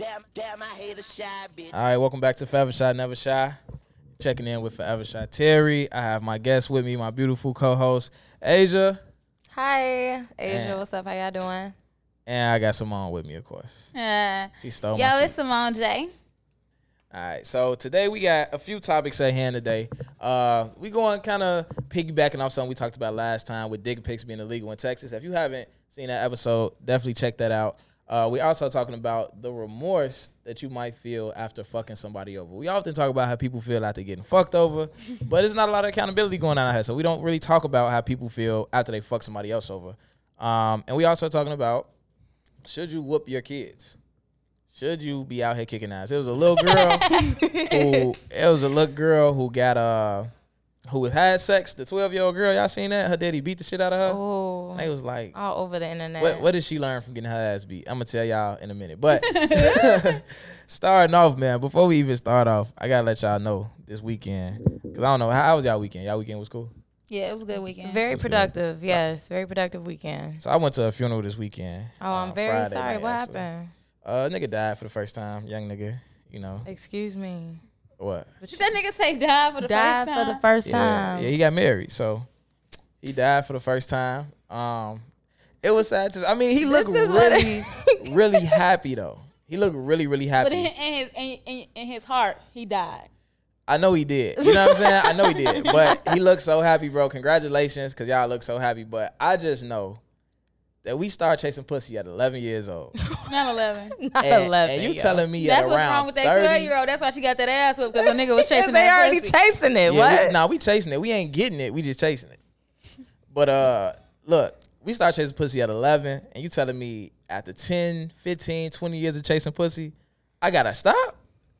Damn, damn, I hate a shy bitch. All right, welcome back to Forever Shy, Never Shy. Checking in with Forever Shy Terry. I have my guest with me, my beautiful co-host Asia, Hi, Asia. Man. What's up? How y'all doing? and I got Simone with me, of course. Yeah. He stole yo, my seat. it's Simone J. All right, so today we got a few topics at hand today. Uh, we going kind of piggybacking off something we talked about last time with dick pics being illegal in Texas. If you haven't seen that episode, definitely check that out. Uh, we also talking about the remorse that you might feel after fucking somebody over. We often talk about how people feel after getting fucked over, but there's not a lot of accountability going on out here, so we don't really talk about how people feel after they fuck somebody else over. Um, and we also talking about should you whoop your kids? Should you be out here kicking ass? It was a little girl who it was a little girl who got uh who had sex. The twelve year old girl, y'all seen that? Her daddy beat the shit out of her. Oh, They was like, all over the internet. what what did she learn from getting her ass beat? I'm gonna tell y'all in a minute. But starting off, man, before we even start off, I gotta let y'all know this weekend because I don't know how, how was y'all weekend. Y'all weekend was cool. Yeah, it was a good weekend. Very That's good. productive. Yes, very productive weekend. So I went to a funeral this weekend. Oh, I'm uh, very Friday sorry. night, what actually. happened? Uh, nigga died for the first time. Young nigga, you know Excuse me. What? But did that nigga say die for the Died first for the first Yeah, time. yeah, he got married, so he died for the first time. Um, it was sad. To, I mean, he looked really, really happy though. He looked really, really happy. but in, in his in, in, in his heart, he died. I know he did. You know what I'm saying? I know he did. But he looked so happy, bro. Congratulations, cause y'all look so happy. But I just know that we started chasing pussy at 11 years old. 9-11. Not And, 11. and you yo. telling me That's at what's wrong with that 30 12 year old. That's why she got that ass whooped because a nigga was chasing they that already pussy. chasing it. Yeah, what? we, nah, we chasing it. We ain't getting it. We just chasing it. But uh, look, we start chasing pussy at 11, and you telling me after 10, 15, 20 years of chasing pussy, I gotta stop?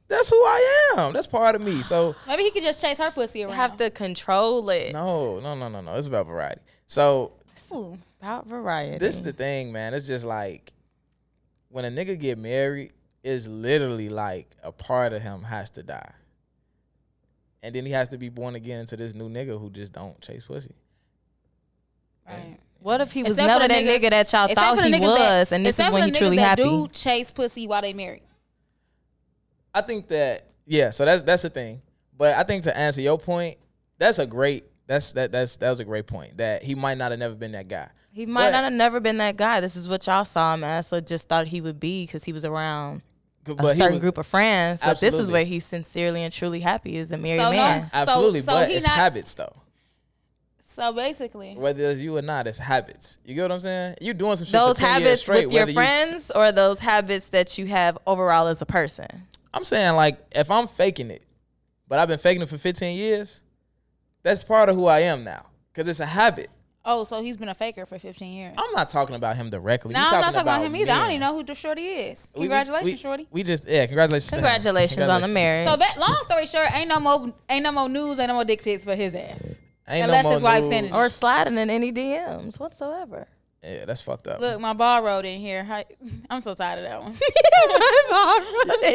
That's who I am. That's part of me. So Maybe he could just chase her pussy You around. have to control it. no, no, no, no, no. It's about variety. So Ooh. About variety. this is the thing, man. It's just like when a nigga get married, it's literally like a part of him has to die. And then he has to be born again into this new nigga who just don't chase pussy. Right. what if he was Except never that niggas- nigga that y'all thought he was, that, and this is except when for he the truly niggas that happy? do chase pussy while they married. I think that yeah, so that's that's the thing. But I think to answer your point, that's a great that's that that's that was a great point. That he might not have never been that guy. He might But- not have never been that guy. This is what y'all saw him as, so just thought he would be because he was around a But he certain was- group of friends. But this is where he's sincerely and truly happy as a married So no- man. Absolutely, so but he it's not- habits though. So basically, Whether it's you or not, it's habits. You get what I'm saying? You're doing some shit Those for 10 years habits straight, with your whether you- friends or those habits that you have overall as a person. I'm saying like if I'm faking it, but I've been faking it for 15 years, that's part of who I am now because it's a habit. oh, so he's been a faker for 15 years. I'm not talking about him directly. no, You I'm not talking about about him either. I don't even know who the shorty is. We- we- Congratulations, we, shorty. We just yeah, congratulations. to him. Congratulations on the marriage. So, ba- long story short, ain't no more, ain't no more news, ain't no more dick pics for his ass. Ain't Unless no his more wife sent it. or sliding in any DMs whatsoever. Yeah, that's fucked up. Look, my ball rolled in here. Hi- I'm so tired of that one.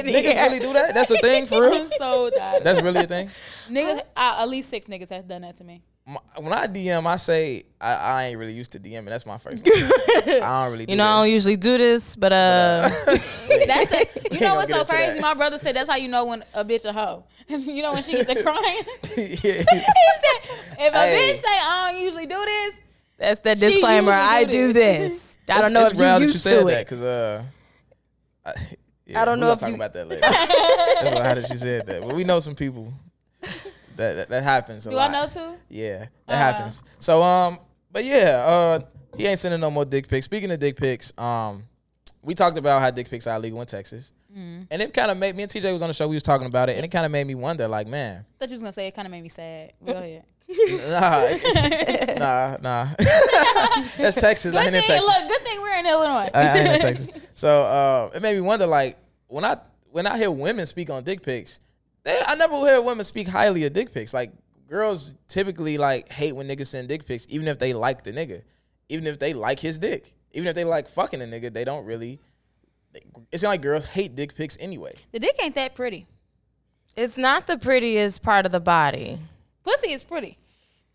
Niggas really do that? That's a thing for real? I'm so tired. That's really a thing. Niggas, uh, at least six niggas has done that to me. My- When I DM, I say I, I ain't really used to DMing. That's my first. Thing. I don't really. Do You know, I don't usually do this, but uh, That's the, you know what's so crazy? My brother said that's how you know when a bitch a hoe. you know when she gets to crying. he said if a Hey. bitch say I don't usually do this, that's the She disclaimer. usually I do do this. I don't know it's if you that used you said to that it. because uh, I, yeah, I don't know gonna if talk you- about that later. That's why how did she said that? But we know some people that that, that happens. A do lot. I know too? Yeah, that Uh-huh. happens. So um, but yeah, uh, he ain't sending no more dick pics. Speaking of dick pics, um, we talked about how dick pics are illegal in Texas, Mm. and it kind of made me and TJ was on the show. We was talking about it, and it kind of made me wonder, like, man, thought you was gonna say it kind of made me sad. Go ahead. Nah, nah, nah. That's Texas. I Good ain't thing, in Texas. look, good thing we're in Illinois. I, I ain't in Texas. So uh, it made me wonder, like, when I when I hear women speak on dick pics, they, I never hear women speak highly of dick pics. Like girls typically like hate when niggas send dick pics, even if they like the nigga, even if they like his dick, even if they like fucking a nigga, they don't really. It's not like girls hate dick pics anyway. the dick ain't that pretty. It's not the prettiest part of the body. Pussy is pretty.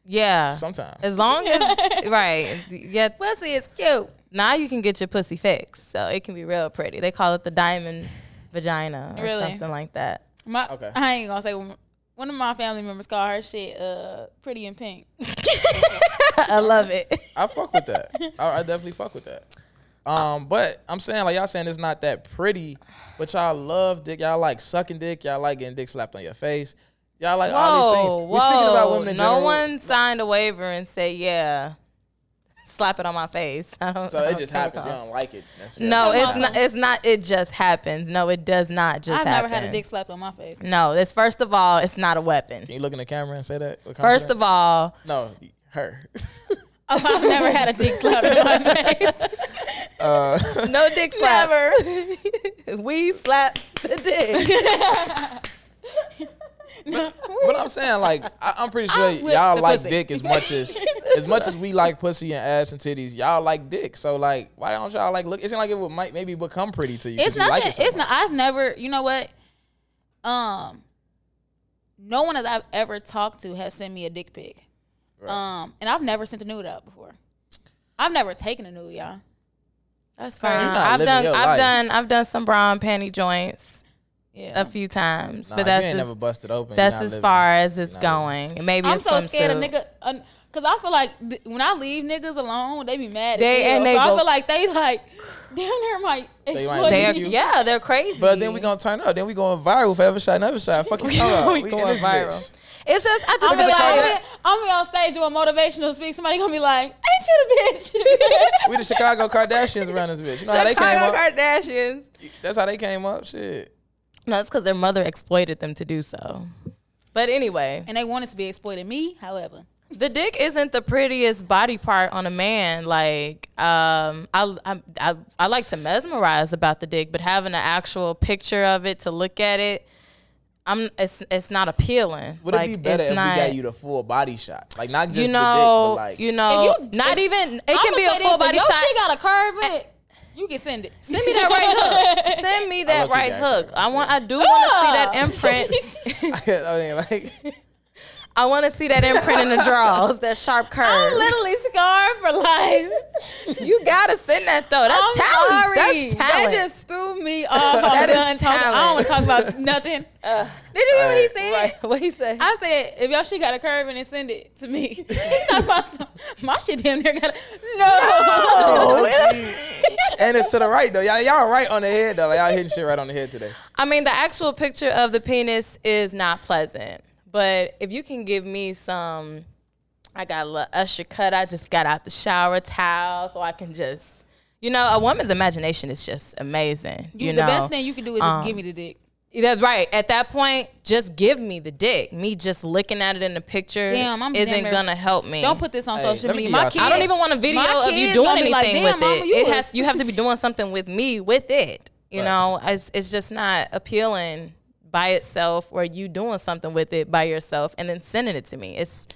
Yeah. Sometimes. As long as right, yeah. Pussy is cute. Now you can get your pussy fixed, so it can be real pretty. They call it the diamond vagina or Really? something like that. My, Okay. I ain't gonna say one one of my family members call her shit uh pretty in pink. I love it. I fuck with that. I, I definitely fuck with that. Um, but I'm saying like y'all saying it's not that pretty, but y'all love dick. Y'all like sucking dick. Y'all like getting dick slapped on your face. Y'all like all these things. We're speaking about women in no general. one signed a waiver and said, "Yeah, slap it on my face." I don't, So I it don't just think happens. You don't like it. No, it's not. It's not. It just happens. No, it does not just I've happen. never had a dick slapped on my face. No, it's first of all, it's not a weapon. Can you look in the camera and say that? with First of all, no, her. Oh, I've never had a dick slapped on my face. uh, no dick slaps. we slap the dick. but I'm saying like I, I'm pretty sure I whipped y'all like pussy. dick as much as as much as we like pussy and ass and titties. Y'all like dick. So like, why don't y'all like look? It seems like it would might maybe become pretty to you. 'cause It's you not like that. it so it's much. not. I've never. You know what? Um, no one that I've ever talked to has sent me a dick pic. Um, and I've never sent a nude out before. I've never taken a nude, y'all. That's fine. I've done. I've life. done. I've done some bra and panty joints Yeah. a few times, Nah, but that's you ain't as, never busted open. that's as living. far as it's You're going. And Maybe I'm a so scared of swimsuit. nigga. Because I feel like th- when I leave niggas alone, they be mad. They- as hell. and they so I feel like they like down there might They might exploit leave They're, you. yeah, they're crazy. But then we gonna turn up. Then we going viral for every shot, never shot. Fuck you. We We going viral. bitch. It's just I just I'm feel at the gonna, like I'm gonna be on stage doing motivational speak. Somebody gonna be like, "Ain't you the bitch?" We the Chicago Kardashians around this bitch. You know how they came Chicago up? Kardashians. That's how they came up. Shit. No, it's because their mother exploited them to do so. But anyway, and they wanted to be exploited. me. However, the dick isn't the prettiest body part on a man. Like, um, I, I, I, I like to mesmerize about the dick, but having an actual picture of it to look at it, I'm, it's, it's not appealing. Would like, it be better if not, we got you the full body shot? Like not just you the know, dick, but like you know, If you- not if- even. It I'ma can be a full body your shot. Shit got a curve in it. You can send it. Send me that right hook. Send me that right hook. I want. I do want to see that Ah. imprint. I mean, like I want to see that imprint in the drawers, That sharp curve. I'm literally scarred for life. You gotta send that though. That's I'm talent. sorry. That's talent. That just threw me off. That I'm is done talking. I don't want to talk about nothing. Did you hear what he said? right. What he said? I said, if y'all shit got a curve in it, send it to me. he talking about some, my shit damn near got a no. Oh, and it's to the right though. Y'all, y'all right on the head though. Like y'all hitting shit right on the head today. I mean, the actual picture of the penis is not pleasant. But if you can give me some, I got a little usher cut. I just got out the shower towel, so I can just, you know, a woman's imagination is just amazing. You, You, know, the best thing you can do is just Um, give me the dick. That's right. At that point, just give me the dick. Me just looking at it in the picture Damn, I'm isn't damn gonna help me. Don't put this on Hey, social let me media. My kids, I don't even want a video of you doing anything like, Damn, with mama, it. you It was- has you have to be doing something with me with it. You Right. know, it's it's just not appealing by itself or you doing something with it by yourself and then sending it to me. It's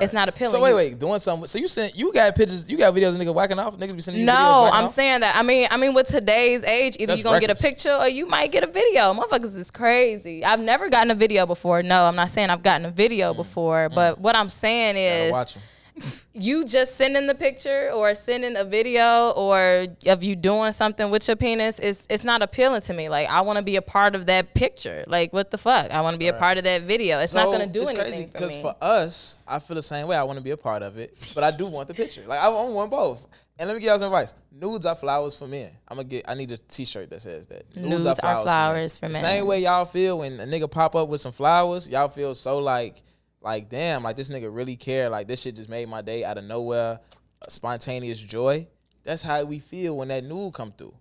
it's not appealing. So wait, wait, doing something. So you sent you got pictures, you got videos of niggas whacking off. Niggas be sending you videos No, I'm off? saying that. I mean, I mean, with today's age, either That's you're gonna get a picture or you might get a video. Motherfuckers is crazy. I've never gotten a video before. No, I'm not saying I've gotten a video before, but what I'm saying Mm. Is. you just sending the picture or sending a video or of you doing something with your penis is it's not appealing to me. Like I want to be a part of that picture. Like what the fuck? I want to be a part of that video. It's not gonna do it's anything crazy for because for us, I feel the same way. I want to be a part of it, but I do want the picture. Like I, I want both. And let me give y'all some advice. Nudes are flowers for men. I'm gonna get. I need a T-shirt that says that. Nudes are flowers for The men. Same way y'all feel when a nigga pop up with some flowers. Y'all feel so like, like damn, like this nigga really care. Like this shit just made my day out of nowhere. A spontaneous joy. That's how we feel when that nude come through.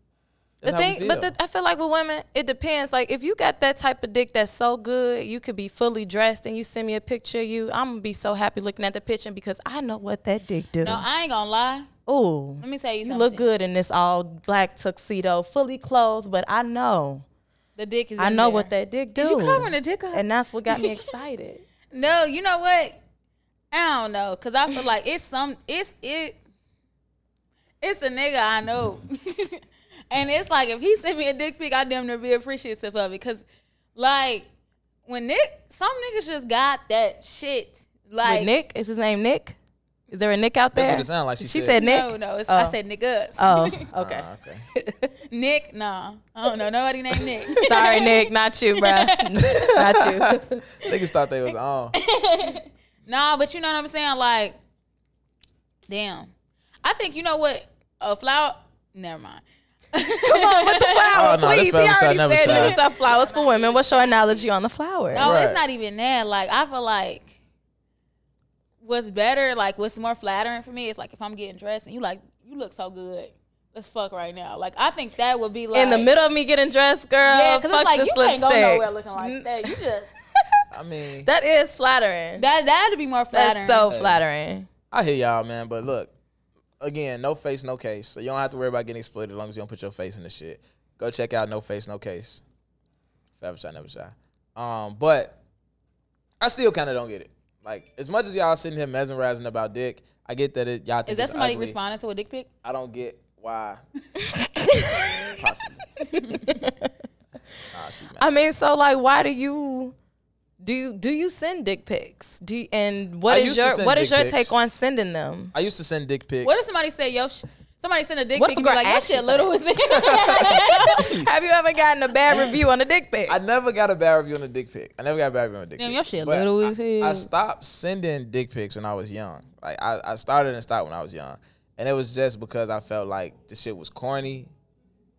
the That's how thing, but the, I feel like with women, it depends. Like if you got that type of dick that's so good, you could be fully dressed and you send me a picture of you. I'm gonna be so happy looking at the picture because I know what that dick do. No, I ain't gonna lie. Ooh, Let me tell you you something. look good in this all black tuxedo, fully clothed. But I know, The dick is. I in know there. what that dick do. Is you covering the dick up? and that's what got me excited. No, you know what? I don't know, cause I feel like it's some, it's it, it's a nigga I know, and it's like if he sent me a dick pic, I damn near be appreciative of it, cause like when Nick, some niggas just got that shit, like With Nick, is his name Nick? Is there a Nick out there? That's what it sounded like she She said. said Nick. No, no, it's, I Oh. said niggas. Oh, okay. Ah, okay. Nick, nah. I don't know nobody named Nick. Sorry, Nick, not you, bro. not you. Niggas thought they was on. Nah, but you know what I'm saying? Like, damn. I think you know what? A flower. Never mind. Come on with the flower, Oh, no, please. He already never said shot. these are flowers for women. What's your analogy on the flower? No, Right. it's not even that. Like, I feel like what's better, like what's more flattering for me is like if I'm getting dressed and you like you look so good. Let's fuck right now. Like I think that would be like In the middle of me getting dressed, girl. Yeah, because fuck it's like this you can't go nowhere looking like that. You just I mean, That is flattering. that that'd be more flattering. That's so flattering. I hear y'all, man. But look, again, no face, no case. So you don't have to worry about getting exploited as long as you don't put your face in the shit. Go check out No Face, No Case. Forever shot, never shot. Um, but I still kind of don't get it. Like as much as y'all sitting here mesmerizing about dick, I get that it y'all think Is that it's somebody ugly. responding to a dick pic? I don't get why. Possibly. nah, she's mad. I mean, so like, why do you do you do you send dick pics? Do you, and what I is used to your send what is dick your pics. take on sending them? I used to send dick pics. What if somebody say yo? Sh- somebody send a dick What pic if and be like that shit little as it. Have you ever gotten a bad review on a dick pic? I never got a bad review on a dick pic. I never got a bad review on a dick Damn, pic. your shit But little I- as hell. I stopped sending dick pics when I was young. Like I, I started and stopped when I was young, and it was just because I felt like the shit was corny.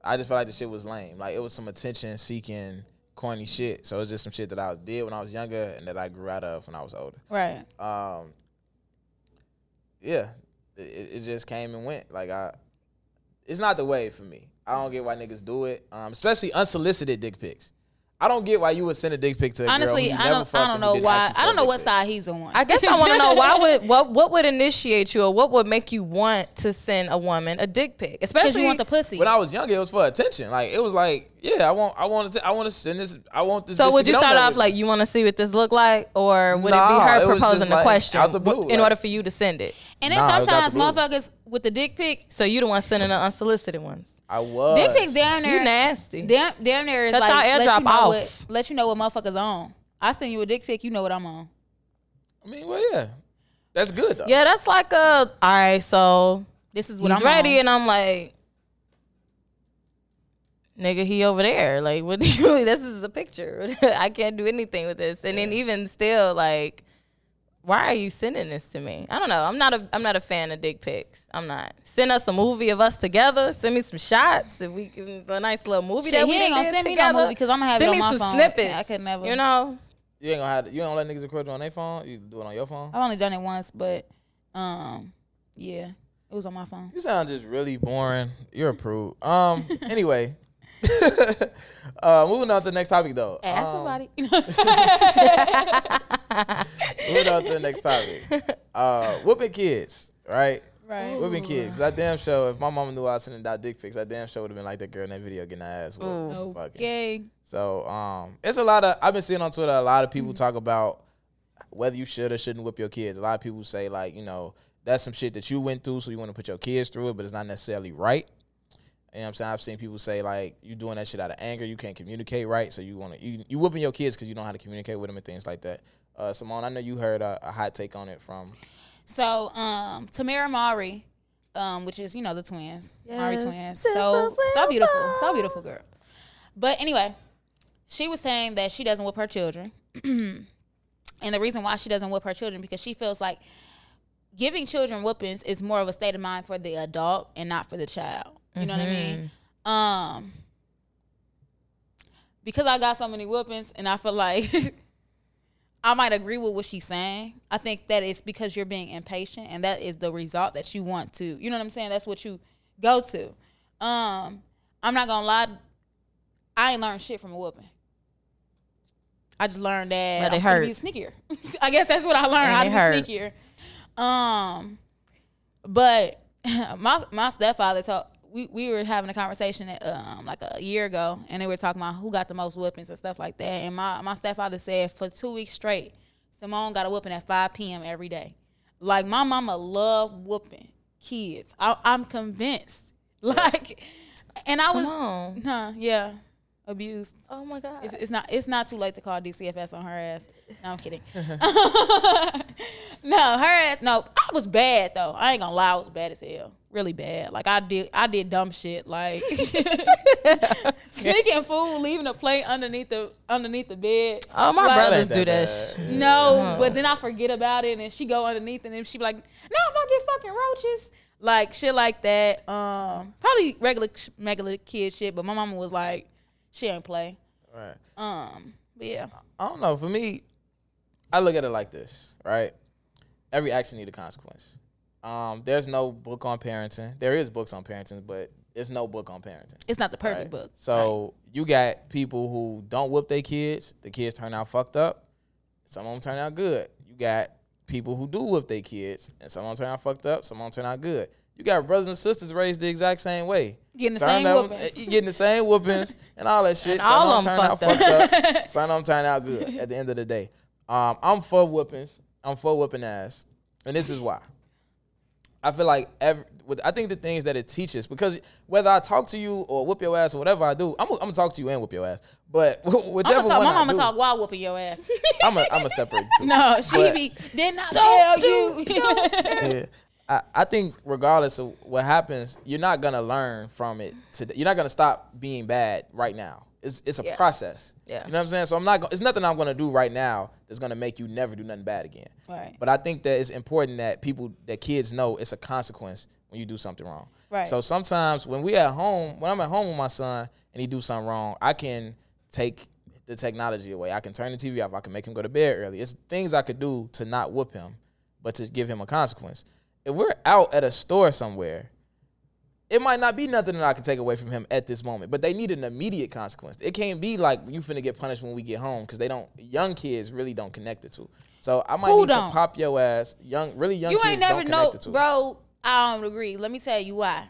I just felt like the shit was lame. Like it was some attention seeking, corny shit. So it was just some shit that I did when I was younger and that I grew out of when I was older. right. Um, yeah, it, it just came and went. Like I, it's not the way for me. I don't get why niggas do it, um, especially unsolicited dick pics. I don't get why you would send a dick pic to a Honestly, girl who I never don't. I don't and who know why. ask you for I a don't know what pic. side he's on. I guess I want to know why would what what would initiate you or what would make you want to send a woman a dick pic, especially you want the pussy. When I was younger, it was for attention. Like it was like, yeah, I want, I want to, I want to send this. I want this. So bitch would to you start off like you want to see what this look like, or would Nah, it be her it proposing the like question the blue, in like- order for you to send it? And then Nah, it was out sometimes the blue. motherfuckers with the dick pic, So you the one sending the unsolicited ones. I was. dick pics down there. You nasty. Damn, damn there is Cut like y'all let airdrop you know off. what let you know what motherfuckers on. I send you a dick pic, you know what I'm on. I mean, well, yeah, that's good though. Yeah, that's like a all right. So This is what he's I'm ready, on. and I'm like, nigga, he over there. Like, what do you? This is a picture. I can't do anything with this. And then even still, like, why are you sending this to me? I don't know. I'm not a I'm not a fan of dick pics. I'm not. Send us a movie of us together. Send me some shots. If we can, a nice little movie Shit, that he we ain't gonna did send me no movie because I'ma have it Send on me my some phone. snippets. I could never- You know. You ain't gonna have, you don't let niggas record you on their phone. You do it on your phone. I've only done it once, but um, yeah, it was on my phone. You sound just really boring. You're a prude. Um. Anyway, uh, moving on to the next topic though. Ask Um, somebody. Moving on to the next topic. Uh, whooping kids, right? right. Whooping kids. That damn show. If my mama knew I was sending out dick pics, that damn show would have been like that girl in that video getting her ass whooped. Fucking. Okay. So um, it's a lot of I've been seeing on Twitter a lot of people Mm-hmm. talk about whether you should or shouldn't whip your kids. A lot of people say like you know that's some shit that you went through, so you want to put your kids through it, but it's not necessarily right. You know what I'm saying? I've seen people say like you doing that shit out of anger, you can't communicate right, so you want to you, you whipping your kids because you don't know how to communicate with them and things like that. Uh, Simone, I know you heard a, a hot take on it from So, um, Tamera Mowry, um, which is you know the twins, Mowry twins. Sisters So so in beautiful, so beautiful girl. But anyway, she was saying that she doesn't whip her children, and the reason why she doesn't whip her children because she feels like giving children whoopings is more of a state of mind for the adult and not for the child. You know what I mean? Um, because I got so many whoopings, and I feel like. I might agree with what she's saying. I think that it's because you're being impatient and that is the result that you want to. You know what I'm saying? That's what you go to. Um, I'm not gonna lie, I ain't learned shit from a whooping. I just learned that But it I'm gonna be sneakier. I guess that's what I learned, how to hurt. be sneakier. Um but my my stepfather told we, we were having a conversation um like a year ago and they were talking about who got the most whippings and stuff like that. And my, my stepfather said for two weeks straight, Simone got a whooping at five PM every day. Like my mama loved whooping kids. I, I'm convinced. Like and I was on. Huh, yeah. abused. Oh my god. If it's not it's not too late to call DCFS on her ass. No, I'm kidding. no, her ass. No, I was bad though. I ain't gonna lie, I was bad as hell. Really bad. Like I did, I did dumb shit. Like sneaking food, leaving a plate underneath the underneath the bed. oh my Like- brothers do ain't that. that shit. No, but then I forget about it, and she go underneath, and then she be like, "No, if I get fucking roaches." Like shit like that. Um, probably regular regular kid shit. But my mama was like, she ain't play. Right. Um, but yeah. I don't know. For me, I look at it like this, right? Every action need a consequence. Um, there's no book on parenting. There is books on parenting, but there's no book on parenting. It's not the perfect right? book. So you got people who don't whip their kids. The kids turn out fucked up. Some of them turn out good. You got people who do whip their kids, and some of them turn out fucked up. Some of them turn out good. You got brothers and sisters raised the exact same way. Getting the Some same them- whoopings. you getting the same whoopings and all that shit. And Some all of them 'em turn out fucked fucked up. Some of them turn out good at the end of the day. Um, I'm for whoopings. I'm for whooping ass, and this is why. I feel like every, with, I think the things that it teaches because whether I talk to you or whoop your ass or whatever I do, I'm, gonna- talk to you and whoop your ass. But whichever I'm talk, one my mama do, talk while whooping your ass. I'm a, I'm a separate the two. no, she But- be did not tell you. yeah. I, I think regardless of what happens, you're not gonna learn from it. Today. You're not gonna stop being bad right now. It's it's a Yeah. process. Yeah. You know what I'm saying? So I'm not. go- It's nothing I'm gonna do right now that's gonna make you never do nothing bad again. Right. But I think that it's important that people, that kids know it's a consequence when you do something wrong. Right. So sometimes when we at home, when I'm at home with my son and he do something wrong, I can take the technology away. I can turn the TV off. I can make him go to bed early. It's things I could do to not whoop him, but to give him a consequence. If we're out at a store somewhere, it might not be nothing that I can take away from him at this moment, but they need an immediate consequence. It can't be like you finna get punished when we get home because they don't. Young kids really don't connect the two. So I might Who need don't? to pop your ass. Young, really young You kids ain't never don't know, connect the two. bro. I don't agree. Let me tell you why.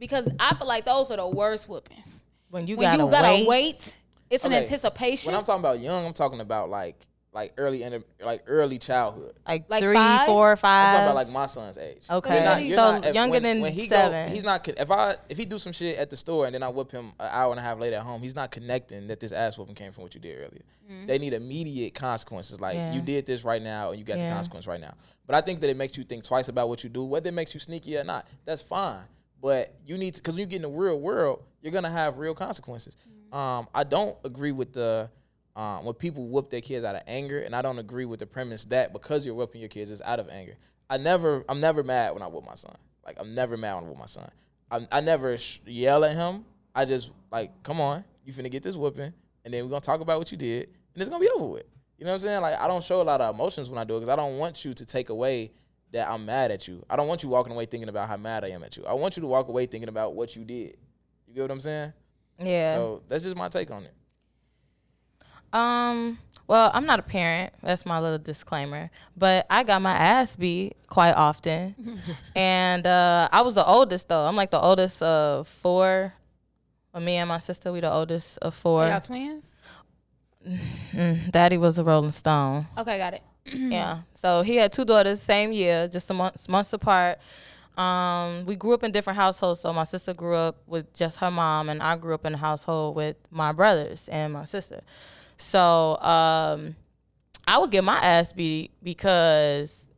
Because I feel like those are the worst whoopings. When you when gotta, you gotta wait. wait, it's an anticipation. When I'm talking about young, I'm talking about like like early in like early childhood. like, Like three, five? four, I'm talking about like my son's age. Okay. You're not- So you're not- if- younger when- than when he seven. Go, he's not. con- If I if he do some shit at the store and then I whip him an hour and a half later at home, he's not connecting that this ass whooping came from what you did earlier. They need immediate consequences. Like Yeah. you did this right now and you got the consequence right now. But I think that it makes you think twice about what you do, whether it makes you sneaky or not. That's fine. But you need to because when you get in the real world, you're gonna have real consequences. Um, I don't agree with the um, when people whoop their kids out of anger, and I don't agree with the premise that because you're whooping your kids is out of anger. I never, I'm never mad when I whoop my son. Like I'm never mad when I whoop my son. I, I never sh- yell at him. I just like, come on, you finna get this whooping, and then we're gonna talk about what you did, and it's gonna be over with. You know what I'm saying? Like I don't show a lot of emotions when I do it because I don't want you to take away that I'm mad at you. I don't want you walking away thinking about how mad I am at you. I want you to walk away thinking about what you did. You get what I'm saying? yeah. So that's just my take on it. Um, well, I'm not a parent. That's my little disclaimer. But I got my ass beat quite often. and uh, I was the oldest though. I'm like the oldest of four. Uh, Me and my sister, we the oldest of four. Y'all twins? Mm, Daddy was a Rolling Stone. Okay, got it. yeah. So he had two daughters, same year, just a month, months apart. Um, we grew up in different households. So my sister grew up with just her mom, and I grew up in a household with my brothers and my sister. So um, I would get my ass beat because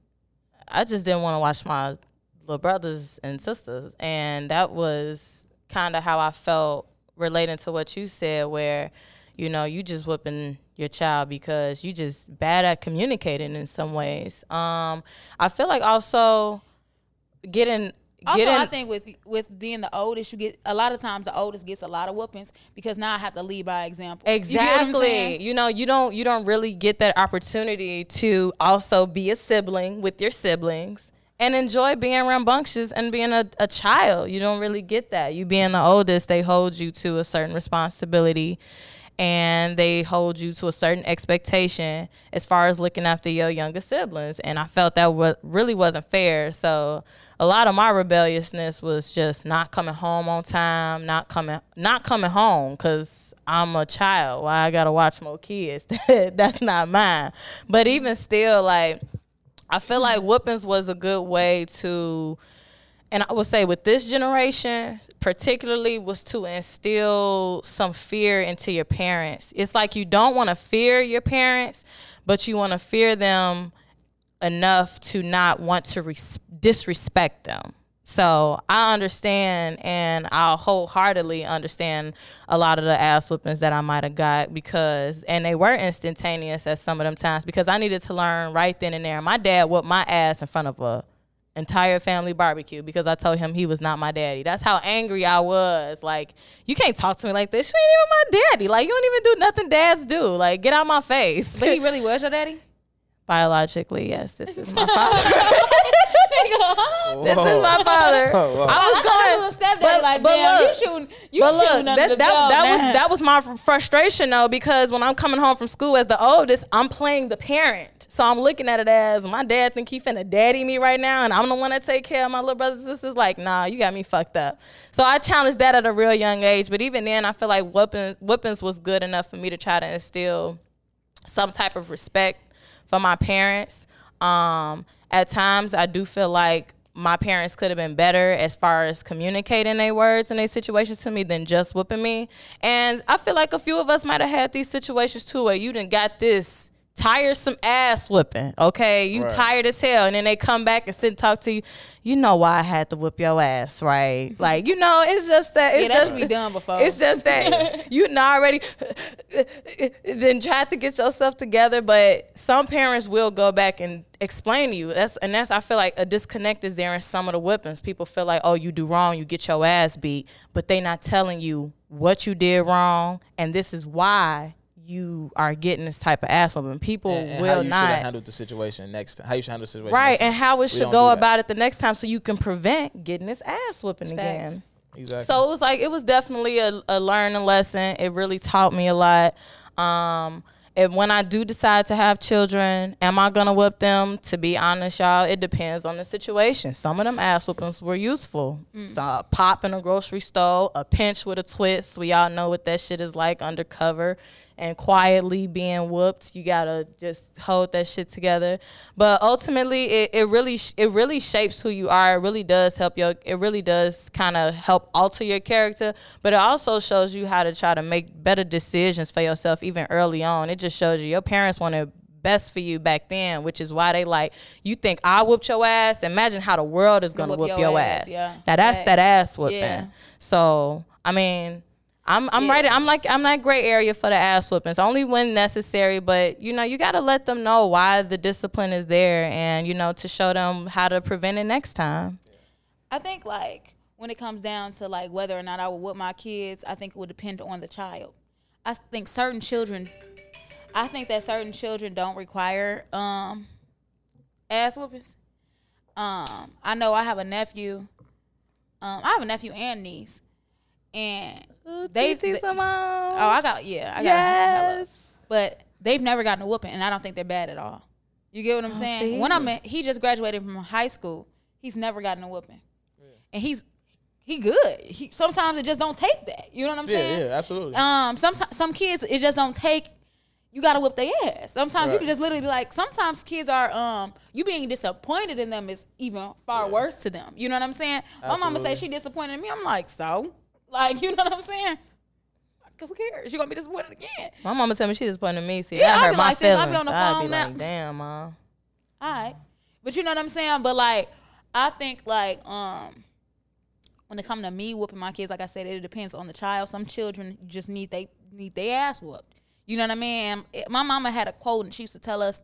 I just didn't want to watch my little brothers and sisters, and that was kind of how I felt relating to what you said, where you know you just whipping your child because you just bad at communicating in some ways. Um, I feel like also getting Also, I think with with being the oldest, you get a lot of times the oldest gets a lot of whoopings because now I have to lead by example. You get what I'm Exactly. saying? You, know, you don't you don't really get that opportunity to also be a sibling with your siblings and enjoy being rambunctious and being a, a child. You don't really get that. You being the oldest, they hold you to a certain responsibility and they hold you to a certain expectation as far as looking after your younger siblings. And I felt that wa- really wasn't fair. So a lot of my rebelliousness was just not coming home on time, not coming not coming home because I'm a child. Why I gotta watch more kids? That's not mine. But even still, like I feel like whoopings was a good way to and I would say with this generation, particularly, was to instill some fear into your parents. It's like you don't want to fear your parents, but you want to fear them enough to not want to res- disrespect them. So I understand and I'll wholeheartedly understand a lot of the ass whoopings that I might have got because, and they were instantaneous at some of them times because I needed to learn right then and there. My dad whooped my ass in front of a entire family barbecue because I told him he was not my daddy. That's how angry I was. Like, you can't talk to me like this. You ain't even my daddy. Like, you don't even do nothing dads do. Like, get out my face. But he really was your daddy. Biologically, yes, this is my father. this is my father. Whoa. I was I going. it was a stepdaddy. but- like, but damn, look, you shooting, you but shooting look, under that, that, that was that was my fr- frustration though because when I'm coming home from school as the oldest, I'm playing the parent. So I'm looking at it as my dad think he finna daddy me right now, and I'm the one that take care of my little brothers and sisters. Like, nah, you got me fucked up. So I challenged that at a real young age. But even then, I feel like whoopings, whoopings was good enough for me to try to instill some type of respect for my parents. Um, at times, I do feel like my parents could have been better as far as communicating their words and their situations to me than just whooping me. And I feel like a few of us might have had these situations too, where you didn't got this tiresome ass whipping. Okay, you Right. tired as hell, and then they come back and sit and talk to you. You know why I had to whip your ass, right? Mm-hmm. Like you know, it's just that. It's Yeah, that just should be done before. It's just that you done already then try to get yourself together, but some parents will go back and explain to you. That's and that's I feel like a disconnect is there in some of the whippings. People feel like, oh, you do wrong, you get your ass beat, but they not telling you what you did wrong, and this is why you are getting this type of ass whooping. People And, and how will you should not have handled the situation next time. How you should handle the situation. right, next and how it We should go about it the next time, so you can prevent getting this ass whooping Facts. again. Exactly. So it was like it was definitely a, a learning lesson. It really taught me a lot. Um, and when I do decide to have children, am I gonna whip them? To be honest, y'all, it depends on the situation. Some of them ass whoopings were useful. So a pop in a grocery store, a pinch with a twist. We all know what that shit is like undercover and quietly being whooped. You gotta just hold that shit together. But ultimately, it, it really it really shapes who you are. It really does help your. It really does kind of help alter your character. But it also shows you how to try to make better decisions for yourself even early on. It just shows you your parents wanted best for you back then, which is why they like you think I whooped your ass. Imagine how the world is gonna Whoop whoop, your your, ass, ass. yeah. Now that's that ass whooping. Yeah. So I mean, I'm I'm Yeah. right. I'm like I'm that gray area for the ass whoopings. Only when necessary, but you know you got to let them know why the discipline is there, and you know to show them how to prevent it next time. I think like when it comes down to like whether or not I would whip my kids, I think it would depend on the child. I think certain children, I think that certain children don't require um ass whoopings. Um, I know I have a nephew. Um, I have a nephew and niece, and they. TT they- Simone. oh, I got yeah, I got hella. yes. but they've never gotten a whooping, and I don't think they're bad at all. You get what I'm saying? see. When I met, he just graduated from high school. He's never gotten a whooping, and he's he good. He sometimes it just don't take that. You know what I'm yeah, saying? yeah, absolutely. Um, sometimes some kids it just don't take. You gotta whip their ass. Sometimes you can just literally be like. Sometimes kids are um. You being disappointed in them is even far worse to them. You know what I'm saying? My mama say she disappointed in me. I'm like so. Like you know what I'm saying? Who cares? She gonna be disappointed again. My mama tell me she disappointed in me. See, Yeah, that I hurt my like this. I feelings. be on the I'd phone be now. like, damn, mom. All right. But you know what I'm saying? But like I think like um when it come to me whooping my kids, like I said, it depends on the child. Some children just need they need their ass whooped. You know what I mean? It- my mama had a quote and she used to tell us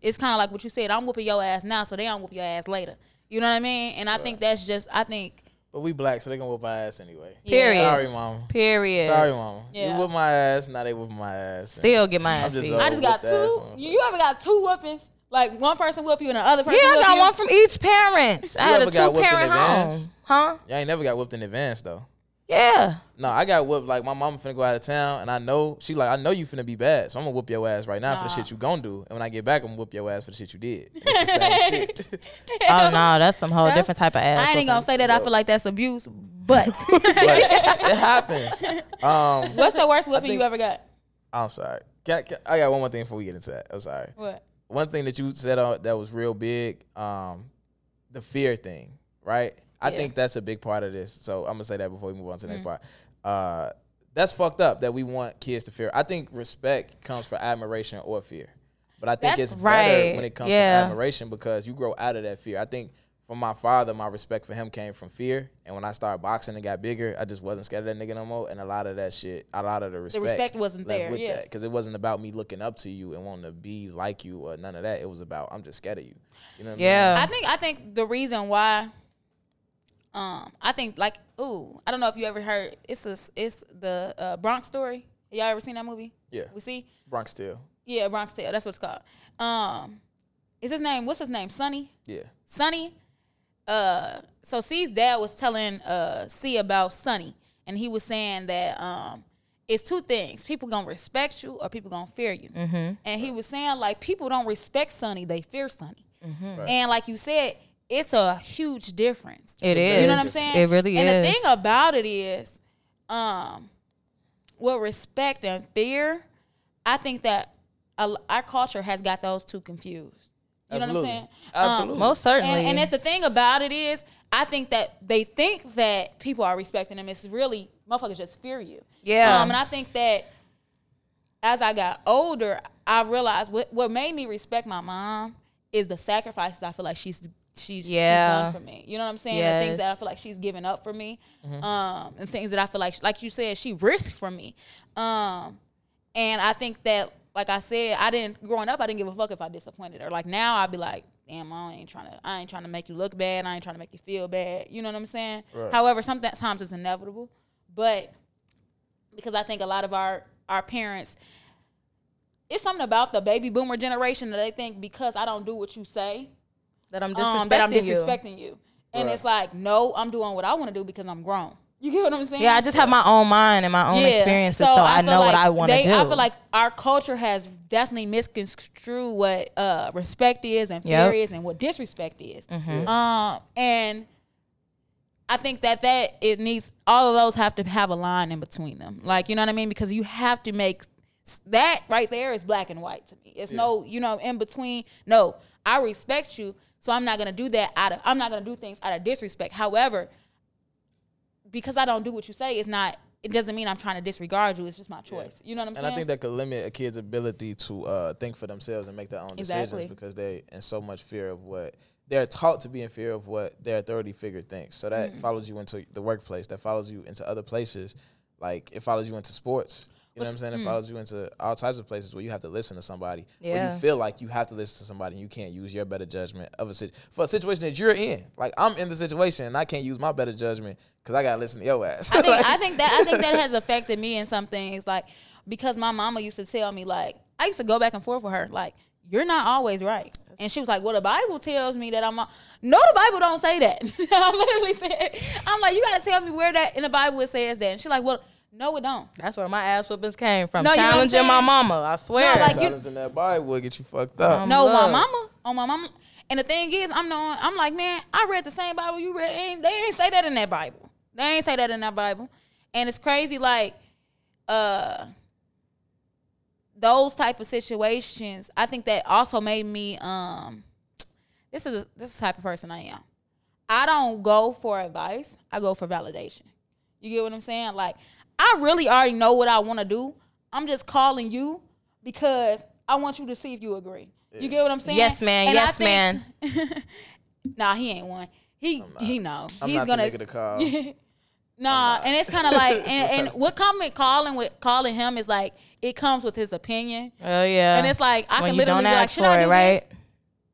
it's kind of like what you said. I'm whooping your ass now, so they don't whoop your ass later. You know what I mean? And I think that's just I think but we black, so they gonna whoop our ass anyway. Period. Sorry, mama. Period. Sorry, mama. Yeah. You whoop my ass, now they whoop my ass. Still get my ass just beat. I just got whoop ass two. You, you ever got two whoopings? Like one person whoop you and the other person yeah, I got you? one from each parent. I had a ever got two whooped in parent home. advance? Huh? Y'all ain't never got whooped in advance though. Yeah. No, I got whooped like my mama finna go out of town, and I know she like I know you finna be bad, so I'm gonna whoop your ass right now for the shit you gonna do, and when I get back, I'm gonna whoop your ass for the shit you did. It's the same shit. Oh no, that's some whole different type of ass. I ain't even gonna say that. I feel like that's abuse, but But it happens. Um, what's the worst whooping think- you ever got? I'm sorry. Can, can- I got one more thing before we get into that. I'm sorry. What? One thing that you said uh, that was real big, um, the fear thing, right? I Yeah. think that's a big part of this. So I'm gonna say that before we move on to the next part. Uh, that's fucked up that we want kids to fear. I think respect comes from admiration or fear, but I think That's it's right. better when it comes Yeah. from admiration because you grow out of that fear. I think from my father, my respect for him came from fear, and when I started boxing and got bigger, I just wasn't scared of that nigga no more. And a lot of that shit, a lot of the respect, respect wasn't left there, with yeah. because it wasn't about me looking up to you and wanting to be like you or none of that. It was about I'm just scared of you. You know what I mean? Yeah. I think I think the reason why um I think like ooh, I don't know if you ever heard it's a, it's the uh, Bronx story. Y'all ever seen that movie? Yeah. We see? Bronx Tale. Yeah, Bronx Tale. That's what it's called. Um is his name what's his name? Sonny? Yeah. Sonny, uh, so C's dad was telling uh C about Sonny, and he was saying that um it's two things: people gonna respect you or people gonna fear you. Mm-hmm. And he was saying like people don't respect Sonny, they fear Sonny. Mm-hmm. And like you said, it's a huge difference. It You is. know what I'm saying? It really and is. And the thing about it is, um, with respect and fear, I think that our culture has got those two confused. You know what I'm saying? Absolutely. Um, Most certainly. and, and if the thing about it is, I think that they think that people are respecting them. It's really motherfuckers just fear you. Yeah. Um, and I think that as I got older, I realized what what made me respect my mom is the sacrifices I feel like she's she's, Yeah. she's done for me. You know what I'm saying? The things that I feel like she's given up for me, Mm-hmm. um, and things that I feel like, like you said, she risked for me. Um, and I think that, like I said, I didn't growing up. I didn't give a fuck if I disappointed her. Like now, I'd be like, damn, I ain't trying to. I ain't trying to make you look bad. I ain't trying to make you feel bad. You know what I'm saying? Right. However, sometimes it's inevitable, but because I think a lot of our our parents. It's something about the baby boomer generation that they think because I don't do what you say, that I'm disrespecting um, that I'm you. disrespecting you. And Right. it's like, no, I'm doing what I want to do because I'm grown. You get what I'm saying? Yeah, I just have my own mind and my own experiences, so, I, feel know what like I want to do. I feel like our culture has definitely misconstrued what uh, respect is and fear Yep. is and what disrespect is. Mm-hmm. Um, and I think that that it needs all of those have to have a line in between them. Like you know what I mean? Because you have to make that right there is black and white to me. It's no you know in between. No, I respect you, so I'm not gonna do that out of. I'm not gonna do things out of disrespect. However, because I don't do what you say, it's not. It doesn't mean I'm trying to disregard you. It's just my choice. You know what I'm And saying? And I think that could limit a kid's ability to uh, think for themselves and make their own decisions because they in so much fear of what they're taught to be in fear of what their authority figure thinks. So that Mm. follows you into the workplace. That follows you into other places. Like it follows you into sports. You know what I'm saying? It mm. follows you into all types of places where you have to listen to somebody. Where you feel like you have to listen to somebody and you can't use your better judgment of a sit- for a situation that you're in. Like I'm in the situation and I can't use my better judgment because I gotta listen to your ass. I think I think that I think that has affected me in some things, like because my mama used to tell me, like I used to go back and forth with her, like you're not always right, and she was like, "Well, the Bible tells me that I'm." A-. No, the Bible don't say that. I literally said, "I'm like, you got to tell me where that in the Bible it says that," and she's like, "Well, no, it don't." That's where my ass whoopings came from. No, you know I'm Challenging my mama. I swear. like, you- Silence in that Bible will get you fucked up. No, my mama, on my mama. And the thing is, I'm knowing, I'm like, man, I read the same Bible you read. Ain't, they ain't say that in that Bible. They ain't say that in that Bible. And it's crazy, like, uh, those type of situations. I think that also made me. Um, this is this is the type of person I am. I don't go for advice. I go for validation. You get what I'm saying? Like, I really already know what I want to do. I'm just calling you because I want you to see if you agree. You get what I'm saying? Yes, man. And Yes, think- nah, he ain't one. He he know. I'm He's not gonna the nigga to call. Nah, and it's kind of like, and, and what coming calling with calling him is like it comes with his opinion, oh yeah. and it's like I when can you literally don't be like, should for I it, do right? this?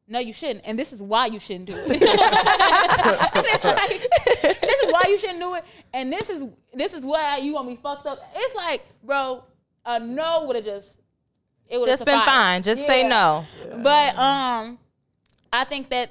No, you shouldn't, and this is why you shouldn't do it. Why you shouldn't do it, and this is this is why you want me fucked up. It's like, bro, a no would have just it would Just been fine. Just say no. But um, I think that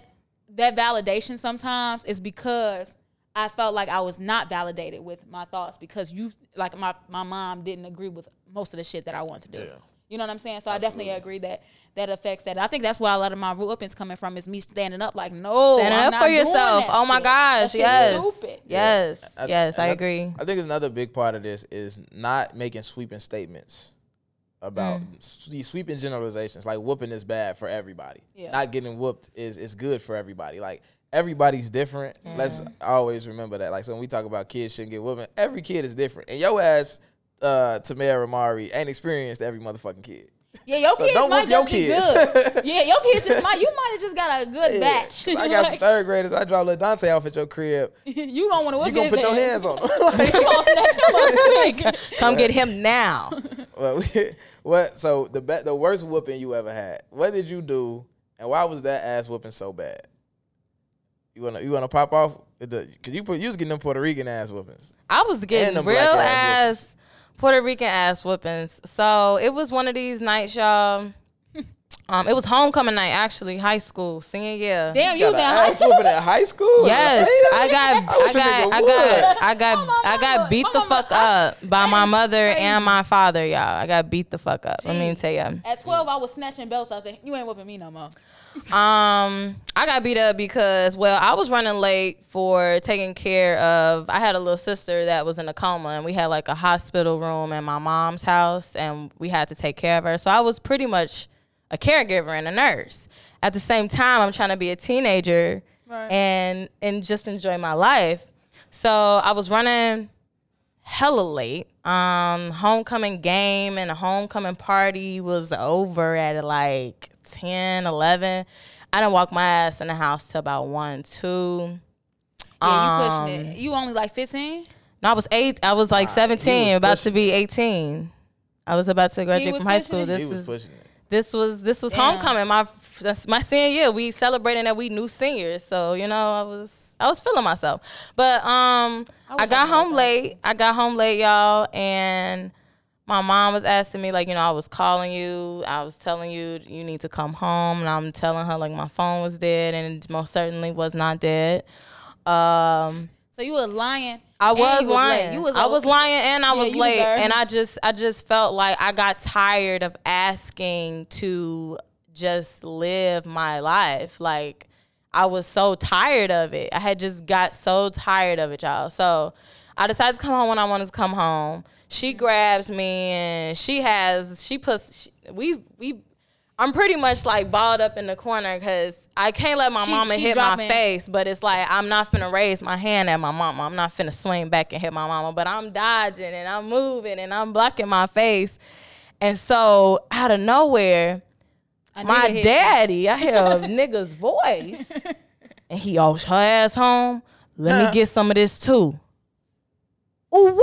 that validation sometimes is because I felt like I was not validated with my thoughts because you like my my mom didn't agree with most of the shit that I want to do. Yeah. You know what I'm saying? So I definitely agree that that affects that. I think that's where a lot of my root whoopings coming from is me standing up like, no, Standing I'm up for yourself. Oh my shit. gosh. That shit Yes. stupid. Yes. I- yes, I and agree. I think another big part of this is not making sweeping statements about Mm. these sweeping generalizations. Like whooping is bad for everybody. Yeah. Not getting whooped is is good for everybody. Like everybody's different. Mm. Let's always remember that. Like so when we talk about kids shouldn't get whooping, every kid is different. And your ass, uh, Tamara Ramari, ain't experienced every motherfucking kid. Yeah, your So kids don't might whoop your just be good. yeah, your kids just might. You might have just got a good Yeah. batch. I got some third graders. I drop little Dante off at your crib. you gonna want to You gonna his put your hands on them. You gonna him up. Come get him now. Well, we, what? So the be- the worst whooping you ever had? What did you do, and why was that ass whooping so bad? You wanna you wanna pop off? Because you put you was getting them Puerto Rican ass whoopings. I was getting them real ass ass Puerto Rican ass whoopings. So it was one of these nights, y'all. Um, it was homecoming night, actually, high school, senior year. Damn, you was in Got high school. whooping at high school. Yes, I got, I, wish a got, I got, I got, Oh, my I got beat my the mama, fuck I- up by my mother crazy. and my father, y'all. I got beat the fuck up. Let me tell you. At 12, I was snatching belts out there. You ain't whooping me no more. Um, I got beat up because, well, I was running late for taking care of. I had a little sister that was in a coma, and we had like a hospital room in my mom's house, and we had to take care of her. So I was pretty much a caregiver and a nurse. At the same time, I'm trying to be a teenager Right. and and just enjoy my life. So I was running hella late. Um, homecoming game and the homecoming party was over at like 10, 11. I didn't walk my ass in the house till about 1, 2. Yeah, Um, you pushing it. You only like 15? No, I was 8. I was like 17, was about to be 18. I was about to graduate from high school. it? This He was is pushing it. This was this was Damn. homecoming. My my senior year. We celebrating that we new seniors. So you know, I was I was feeling myself. But um, I I, got home late. I got home late, y'all, and my mom was asking me like, you know, I was calling you. I was telling you you need to come home, and I'm telling her like my phone was dead, and it most certainly was not dead. Um, So you were lying. I and was lying. You was I was lying and I Yeah, was late. deserve- And I just I just felt like I got tired of asking to just live my life. Like I was so tired of it. I had just got so tired of it, y'all. So I decided to come home when I wanted to come home. She mm-hmm. grabs me and she has she puts she, we we I'm pretty much like balled up in the corner because I can't let my She- mama she hit dropping- my face. But it's like I'm not finna raise my hand at my mama. I'm not finna swing back and hit my mama. But I'm dodging and I'm moving and I'm blocking my face. And so out of nowhere, my hit you. daddy, I hear a nigga's voice, and he owes her ass home. Let me uh. get some of this too. What?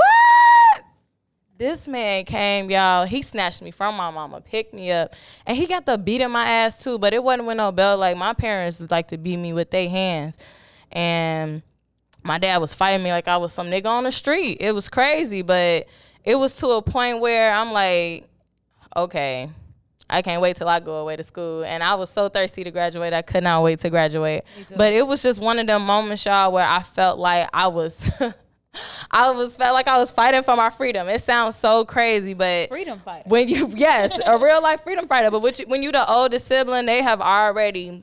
This man came, y'all. He snatched me from my mama, picked me up, and he got the beat in my ass too. But it wasn't with no belt. Like my parents like to beat me with their hands, and my dad was fighting me like I was some nigga on the street. It was crazy, but it was to a point where I'm like, okay, I can't wait till I go away to school. And I was so thirsty to graduate, I could not wait to graduate. But it was just one of them moments, y'all, where I felt like I was. I was felt like I was fighting for my freedom. It sounds so crazy, but Freedom fighter. when you yes, a real life freedom fighter. But when you, when you the oldest sibling, they have already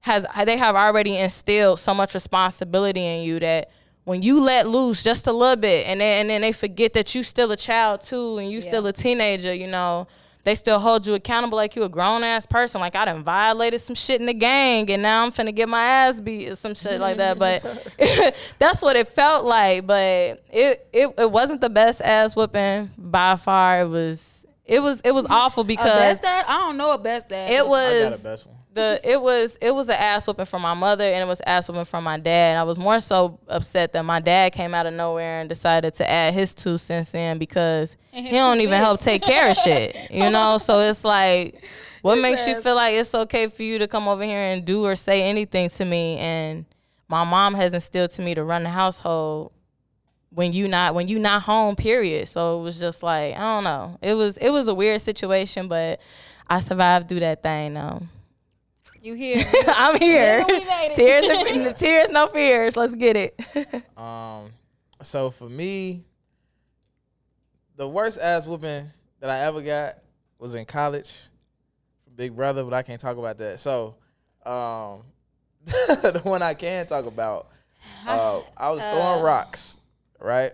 has they have already instilled so much responsibility in you that when you let loose just a little bit, and then and then they forget that you still a child too, and you Yeah. still a teenager, you know. They still hold you accountable like you a grown ass person. Like I done violated some shit in the gang, and now I'm finna get my ass beat or some shit like that. But that's what it felt like. But it, it it wasn't the best ass whooping by far. It was it was it was awful A because best dad? I don't know a best dad. it I got was a best one. The it was it was an ass whooping from my mother and it was ass whooping from my dad. And I was more so upset that my dad came out of nowhere and decided to add his two cents in because he don't even help take care of shit. You know, so it's like what makes you feel like it's okay for you to come over here and do or say anything to me? And my mom has instilled to me to run the household when you not when you not home period. So it was just like i don't know. It was it was a weird situation but i survived through that thing though You here? i'm here Yeah, we made it. tears and tears no fears let's get it Um, so for me, the worst ass whooping that I ever got was in college from Big Brother, but I can't talk about that. So, um, the one I can talk about, uh, I was throwing rocks, right?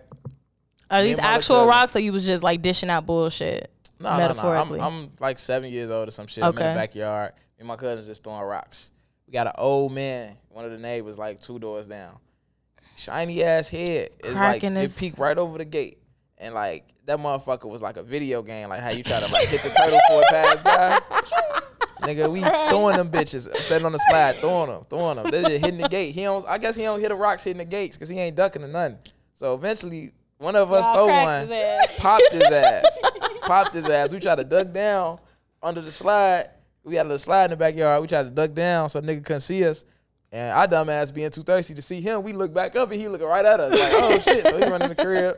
are these actual cousin. rocks or you was just like dishing out bullshit No, no, no. I'm, I'm like seven years old or some shit. I'm in the backyard. And my cousins just throwing rocks. We got an old man, one of the neighbors, like two doors down. Shiny ass head. It's like Cracking it his- peeked right over the gate. And like that motherfucker was like a video game, like how you try to like hit the turtle for a pass by. Nigga, we throwing them bitches, standing on the slide, throwing them, throwing them. They just hitting the gate. He don't. I guess he don't hit the rocks hitting the gates because he ain't ducking or nothing. So eventually, one of us Y'all throw cracked one, his ass. popped his ass, popped his ass. We tried to duck down under the slide. We had a little slide in the backyard. We tried to duck down so nigga couldn't see us. And our dumb ass being too thirsty to see him, we look back up and he looking right at us like, oh shit. So he running the crib.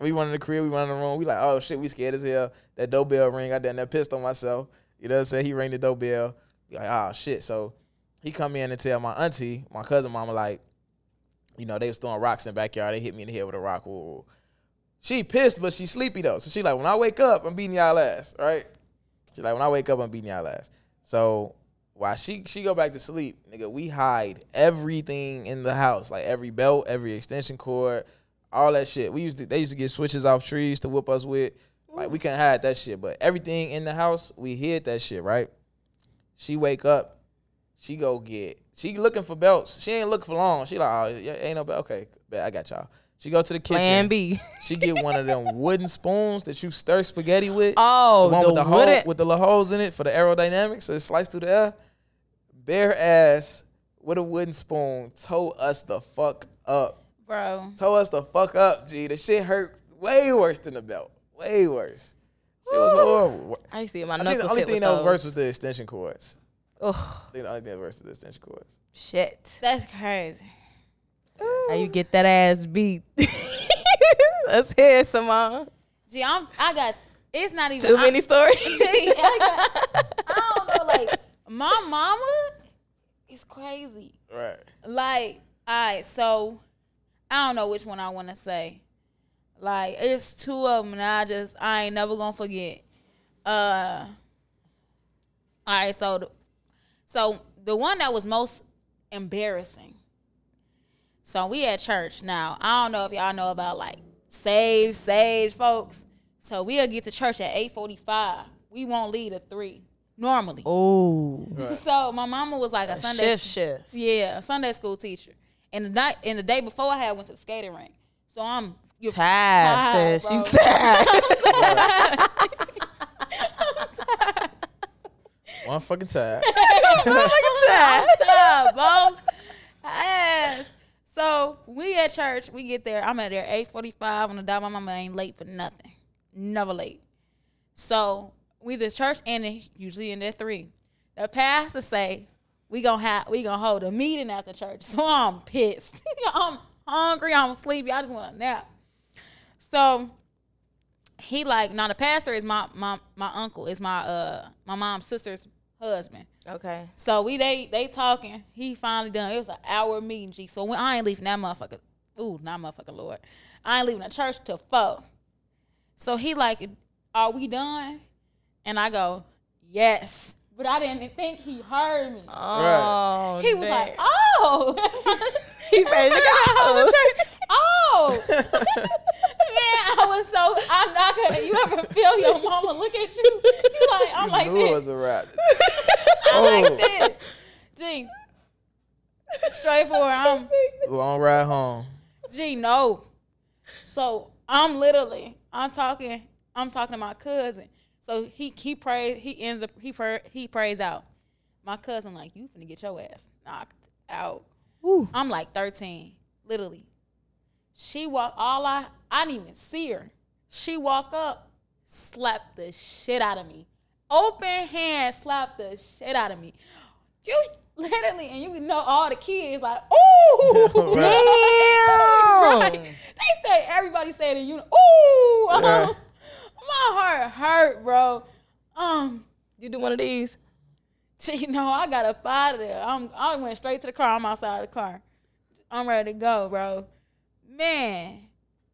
We run in the crib. We run in the room. We like, oh shit, we scared as hell. That doorbell ring. I done that pissed on myself. You know what I'm saying? He rang the doorbell. We Like, oh shit. So he come in and tell my auntie, my cousin mama, like, you know, they was throwing rocks in the backyard. They hit me in the head with a rock. Woo. She pissed, but she sleepy though. So she like, when I wake up, I'm beating y'all ass, right? She like, when I wake up, I'm beating y'all ass. So while she she go back to sleep, nigga, we hide everything in the house, like every belt, every extension cord, all that shit. We used to they used to get switches off trees to whip us with. Like we couldn't hide that shit, but everything in the house, we hid that shit, right? She wake up, she go get, she looking for belts. She ain't looking for long. She like, oh, yeah, ain't no belt. Okay, I got y'all. She go to the kitchen. Plan B. She get one of them wooden spoons that you stir spaghetti with. Oh, the one the with the hole wooden- with the little holes in it for the aerodynamics, so it sliced through the air. Bare ass with a wooden spoon told us the fuck up. Bro. Told us the fuck up, G. The shit hurt way worse than the belt. Way worse. It was horrible. I see my I think knuckles the only thing with that was worse was the extension cords. Ugh, I think the only thing that was worse was the extension cords. shit. That's crazy. How you get that ass beat? Let's hear it, Simone. Gee, I'm I got it's not even Too I- many stories. Gee, I, got, I don't know, like my mama is crazy. Right. Like, all right, so I don't know which one I want to say. Like, it's two of them, and I just I ain't never gonna forget. Uh, all right, so the, so the one that was most embarrassing. So we at church now. I don't know if y'all know about like save, sage, folks. So we'll get to church at eight forty five. We won't leave at three normally. Oh, So my mama was like a Sunday shift, shift. yeah, a Sunday school teacher. And the night and the day before I had went to the skating rink. So I'm tired. you Tired, tired, sis. You bro. tired. One fucking time. tired. tired, boss. Ass. So we at church, we get there. I'm at there 845 on the dot. My mama ain't late for nothing. Never late. So we this church ending usually in there three. The pastor say we gonna have we gonna hold a meeting after church. So I'm pissed. I'm hungry. I'm sleepy. I just want a nap. So he like now the pastor is my my my uncle is my uh my mom's sister's husband. Okay. So we they they talking. He finally done. It was an hour meeting, G. So when I ain't leaving that motherfucker. Ooh, not motherfucker, Lord. I ain't leaving the church till four. So he like, are we done? And I go, yes. But I didn't think he heard me. Oh, he was dang. like, oh. he ready to go. oh. Man, I was so I'm not gonna you ever feel your mama look at you? You like I'm like Knew it this. was a rap. I'm like Oh. this. Gee. Straightforward. I'm We on ride home. Gee, no. So I'm literally, I'm talking, I'm talking to my cousin. So he he prays, he ends up he pray, he prays out. My cousin like, you finna get your ass knocked out. I'm like 13, literally. She walked all I I didn't even see her. She walked up, slapped the shit out of me. Open hand slapped the shit out of me. You literally, and you know all the kids like, ooh, Damn. right. They say everybody said in unit. Ooh, um, Yeah. my heart hurt, bro. Um, You do one of these? you know, I got up out of there. I'm, I went straight to the car. I'm outside the car. I'm ready to go, bro. Man,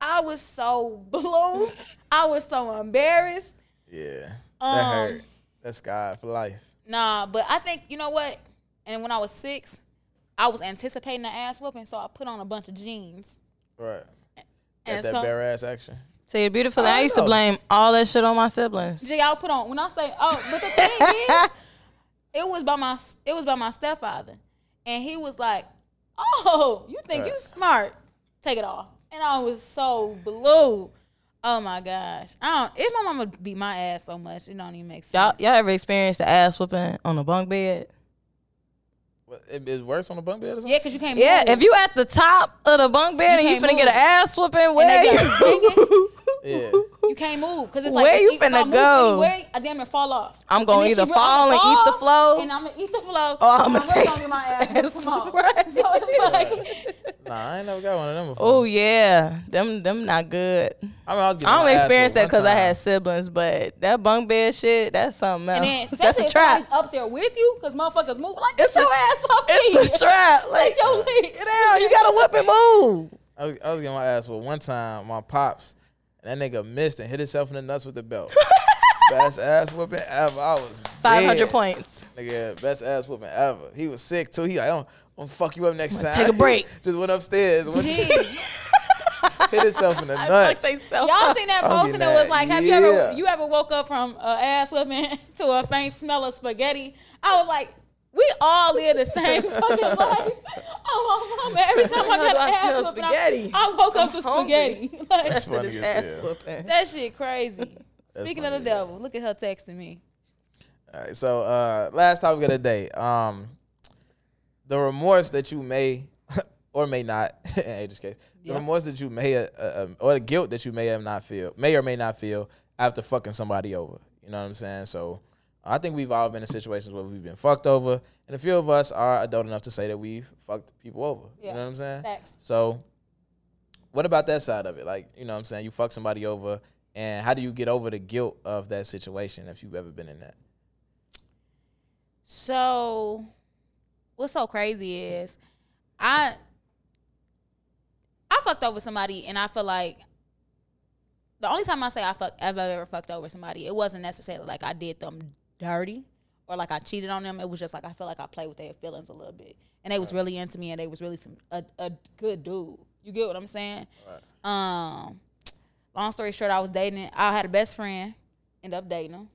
I was so blue. I was so embarrassed. Yeah. That Um, hurt. That's God for life. Nah, but I think you know what. And when I was six, I was anticipating the ass whooping, so I put on a bunch of jeans. Right. And that so, bare ass action. So you're beautiful. I, I used to blame all that shit on my siblings. Gee, I'll put on when I say oh, but the thing is, it was by my it was by my stepfather. and he was like, "Oh, you think you smart? Take it off." And I was so blue. Oh my gosh! I don't. If my mama beat my ass so much, it don't even make sense. Y'all, y'all ever experienced the ass whooping on a bunk bed? What, it, it's worse on the bunk bed or something. yeah, because you can't. Yeah, move. if you at the top of the bunk bed and you can't finna get an ass whooping, where they you? got swinging. Yeah. You can't move because it's like Where if- you if I finna move go? anywhere, I damn near fall off. I'm gonna And either she fall I'ma and eat the fall, flow. and I'm gonna eat the flow. Or I'ma and take gonna my ass. ass on. right. So it's like, Nah, I ain't never got one of them before. Oh yeah, them them not good. I mean, I, was I my don't experience that because I had siblings, but that bunk bed shit, that's something else. and then that's a trap. somebody's up there with you because motherfuckers move like It's your ass off me. It's a trap. Like, Take your legs. get down. You gotta whip and move. I was, I was getting my ass whooped one time. My pops, and that nigga missed and hit himself in the nuts with the belt. best ass whooping ever. I was Five hundred points. Nigga, best ass whooping ever. He was sick too. He like, I'm, I'm gonna fuck you up next time. take a break. Just went upstairs. Went hit himself in the nuts. Y'all seen that post and it was like, have you ever you ever woke up from uh, ass whipping to a faint smell of spaghetti? I was like, we all live the same fucking life. Every time I How got an ass whooping. I, I woke up I'm to hungry. spaghetti. Like, That's funny as ass whooping. that shit crazy. Speaking of the as hell. devil, look at her texting me. All right, so uh, last topic of the day. Um, the remorse that you may or may not, in Aja's case, the Yeah. remorse that you may, uh, uh, or the guilt that you may have not feel, may or may not feel after fucking somebody over. You know what I'm saying? So I think we've all been in situations where we've been fucked over, and a few of us are adult enough to say that we've fucked people over. Yeah. You know what I'm saying? So, what about that side of it? Like, you know what I'm saying? You fuck somebody over, and how do you get over the guilt of that situation if you've ever been in that? So, what's so crazy is, I I fucked over somebody, and I feel like the only time I say I fuck I've ever fucked over somebody, it wasn't necessarily like I did them dirty or like I cheated on them. It was just like I feel like I played with their feelings a little bit, and they was really into me, and they was really some a, a good dude. You get what I'm saying? Right. Um, long story short, I was dating. I had a best friend, end up dating him.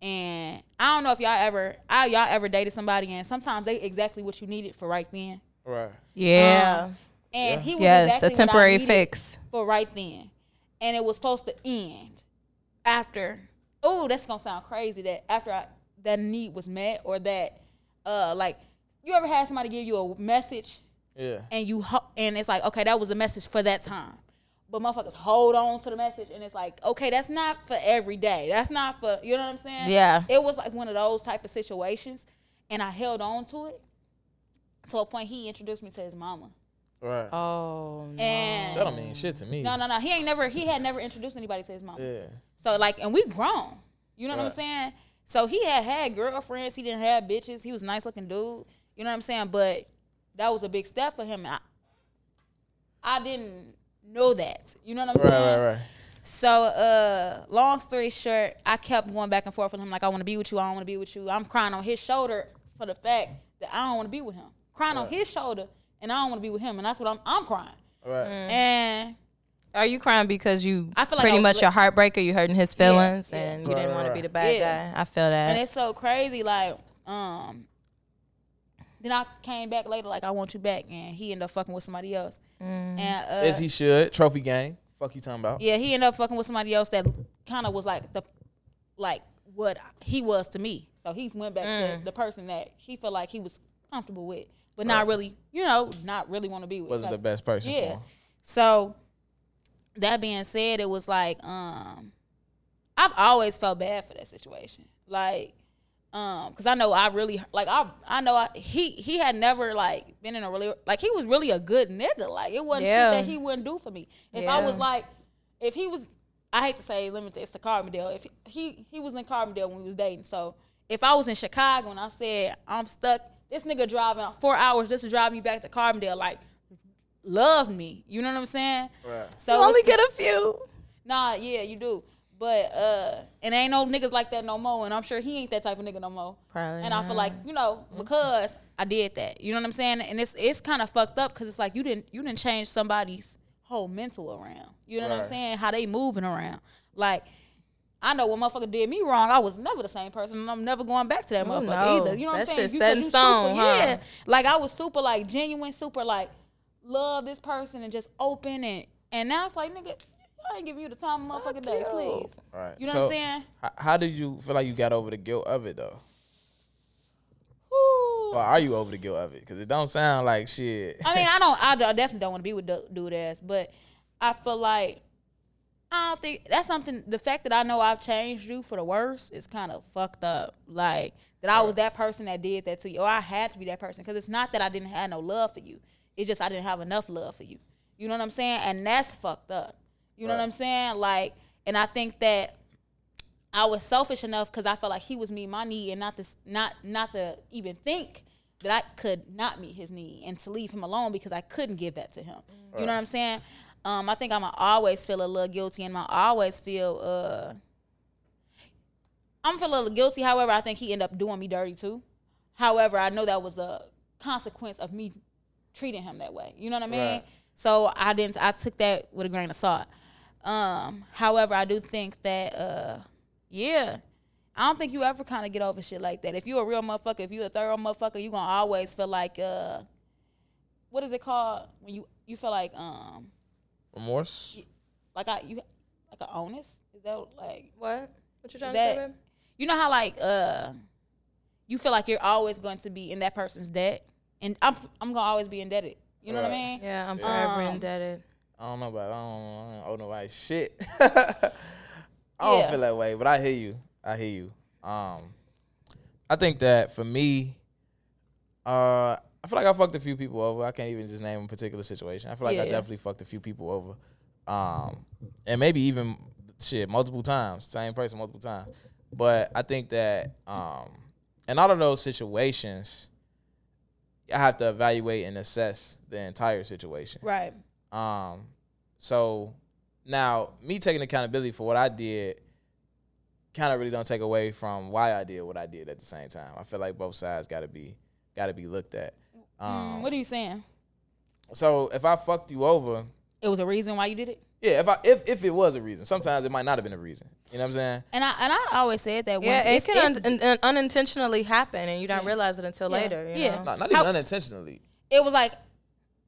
And I don't know if y'all ever, I, y'all ever dated somebody, and sometimes they exactly what you needed for right then. Right. Yeah. Um, and he was yes, exactly a what I temporary fix. for right then, and it was supposed to end after. Oh, that's gonna sound crazy. That after I, that need was met, or that, uh, like, you ever had somebody give you a message Yeah. and you ho- and it's like okay that was a message for that time but motherfuckers hold on to the message and it's like okay that's not for every day that's not for you know what i'm saying Yeah. it was like one of those type of situations and i held on to it to a point he introduced me to his mama Right. Oh no. and that don't mean shit to me. no no no he ain't never he had never introduced anybody to his mom. Yeah. so like, and we grown. You know what I'm saying? So he had had girlfriends. He didn't have bitches. He was a nice looking dude. You know what I'm saying? But that was a big step for him. And I, I didn't know that. You know what I'm Right, saying? right, right. right. So, uh, long story short, I kept going back and forth with him. Like, I want to be with you. I don't want to be with you. I'm crying on his shoulder for the fact that I don't want to be with him. Crying on his shoulder, and I don't want to be with him. And that's what I'm. I'm crying. Right. And Are you crying because you I feel like pretty I much li- your heartbreaker? You hurting his feelings, yeah. and you Right, didn't want to be the bad Yeah. guy. I feel that. And it's so crazy, like, um, then I came back later, like, I want you back, and he ended up fucking with somebody else. And uh, As he should. Trophy gang. Fuck you talking about. yeah, he ended up fucking with somebody else that kind of was like the, like what he was to me. So he went back to the person that he felt like he was comfortable with, but not really, you know, not really want to be with. Wasn't the best person for Yeah. him. So that being said, it was like um I've always felt bad for that situation. Like um cuz I know I really like I I know I, he he had never like been in a really like he was really a good nigga. Like it wasn't Yeah. shit that he wouldn't do for me. If I was like if he was I hate to say limit it's to Carbondale. If he he was in Carbondale when we was dating. So if I was in Chicago and I said I'm stuck, this nigga driving four hours just to drive me back to Carbondale, like loved me. You know what I'm saying? Right. So you only get a few. Nah, yeah, you do. But uh and ain't no niggas like that no more. And I'm sure he ain't that type of nigga no more. Probably And I feel like, you know, because I did that. You know what I'm saying? And it's it's kind of fucked up because it's like you didn't you didn't change somebody's whole mental around. You know what I'm saying? How they moving around. Like I know what motherfucker did me wrong, I was never the same person, and I'm never going back to that Oh, motherfucker no. either. You know what I'm That saying? shit You- set 'cause in stone, super, huh? Yeah, like I was super like genuine, super like love this person and just open and and now it's like nigga, I ain't giving you the time of motherfucking day, please. All right. You know what I'm saying? How, how did you feel like you got over the guilt of it though? Whew. Or are you over the guilt of it? Because it don't sound like shit. I mean, I don't. I, don't- definitely don't want to be with du- dude ass, but I feel like I don't think that's something. The fact that I know I've changed you for the worse is kind of fucked up. Like that I was that person that did that to you, or I had to be that person. Because it's not that I didn't have no love for you. It's just I didn't have enough love for you. You know what I'm saying? And that's fucked up. You know what I'm saying? Like, and I think that I was selfish enough because I felt like he was meeting my need, and not this, not not to even think that I could not meet his need, and to leave him alone because I couldn't give that to him. You know what I'm saying? Um, I think I'm to always feel a little guilty, and I always feel uh, I'm feel a little guilty. However, I think he ended up doing me dirty too. However, I know that was a consequence of me treating him that way. You know what I mean? Right. So I didn't. I took that with a grain of salt. Um, however, I do think that uh, yeah, I don't think you ever kind of get over shit like that. If you a real motherfucker, if you a thorough motherfucker, you gonna always feel like uh, what is it called when you you feel like um Remorse? like I you like a onus is that like What? What you trying That- to say, babe? you know how like uh you feel like you're always going to be in that person's debt and I'm I'm gonna always be indebted. You know what I mean? Yeah, I'm forever Um, indebted. I don't know about I don't, I don't owe nobody shit. I don't Yeah. feel that way, but I hear you. I hear you. Um, I think that for me, uh, I feel like I fucked a few people over. I can't even just name a particular situation. I feel like I Yeah. definitely fucked a few people over, um, and maybe even shit multiple times, same person multiple times. But I think that um, in all of those situations, I have to evaluate and assess the entire situation. Right. Um, so now me taking accountability for what I did kind of really don't take away from why I did what I did at the same time. I feel like both sides got to be got to be looked at. Um, Mm, what are you saying? so if I fucked you over, It was a reason why you did it? yeah, if I if if it was a reason, sometimes it might not have been a reason. You know what I'm saying? And I and I always said that when Yeah, it it's, can it's- un- un- unintentionally happen, and you don't realize it until Yeah. later. You Yeah. know? Not, not even How- unintentionally. it was like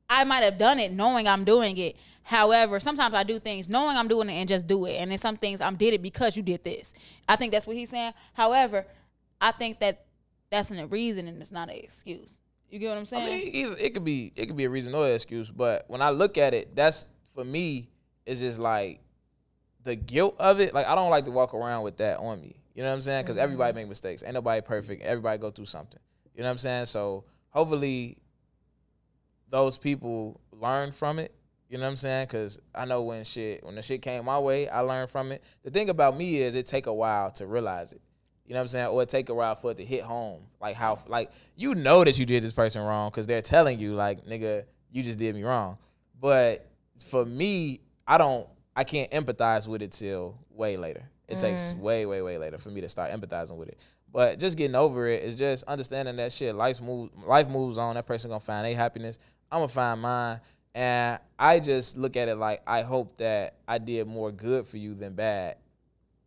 I might have done it knowing I'm doing it. However, sometimes I do things knowing I'm doing it and just do it. And then some things I'm did it because you did this. I think that's what he's saying. However, I think that that's a reason and it's not an excuse. You get what I'm saying? I mean, either it could be it could be a reason or an excuse, but when I look at it, that's for me is just like the guilt of it. Like I don't like to walk around with that on me. You know what I'm saying? Because mm-hmm. everybody make mistakes. Ain't nobody perfect. Everybody go through something. You know what I'm saying? So hopefully those people learn from it. You know what I'm saying? Because I know when shit when the shit came my way, I learned from it. The thing about me is it take a while to realize it. You know what I'm saying? Or it take a while for it to hit home. Like how like you know that you did this person wrong because they're telling you like nigga you just did me wrong. But for me, I don't I can't empathize with it till way later. It takes mm. way way way later for me to start empathizing with it. But just getting over it is just understanding that shit. Life moves life moves on. That person gonna find their happiness. I'm gonna find mine. And I just look at it like I hope that I did more good for you than bad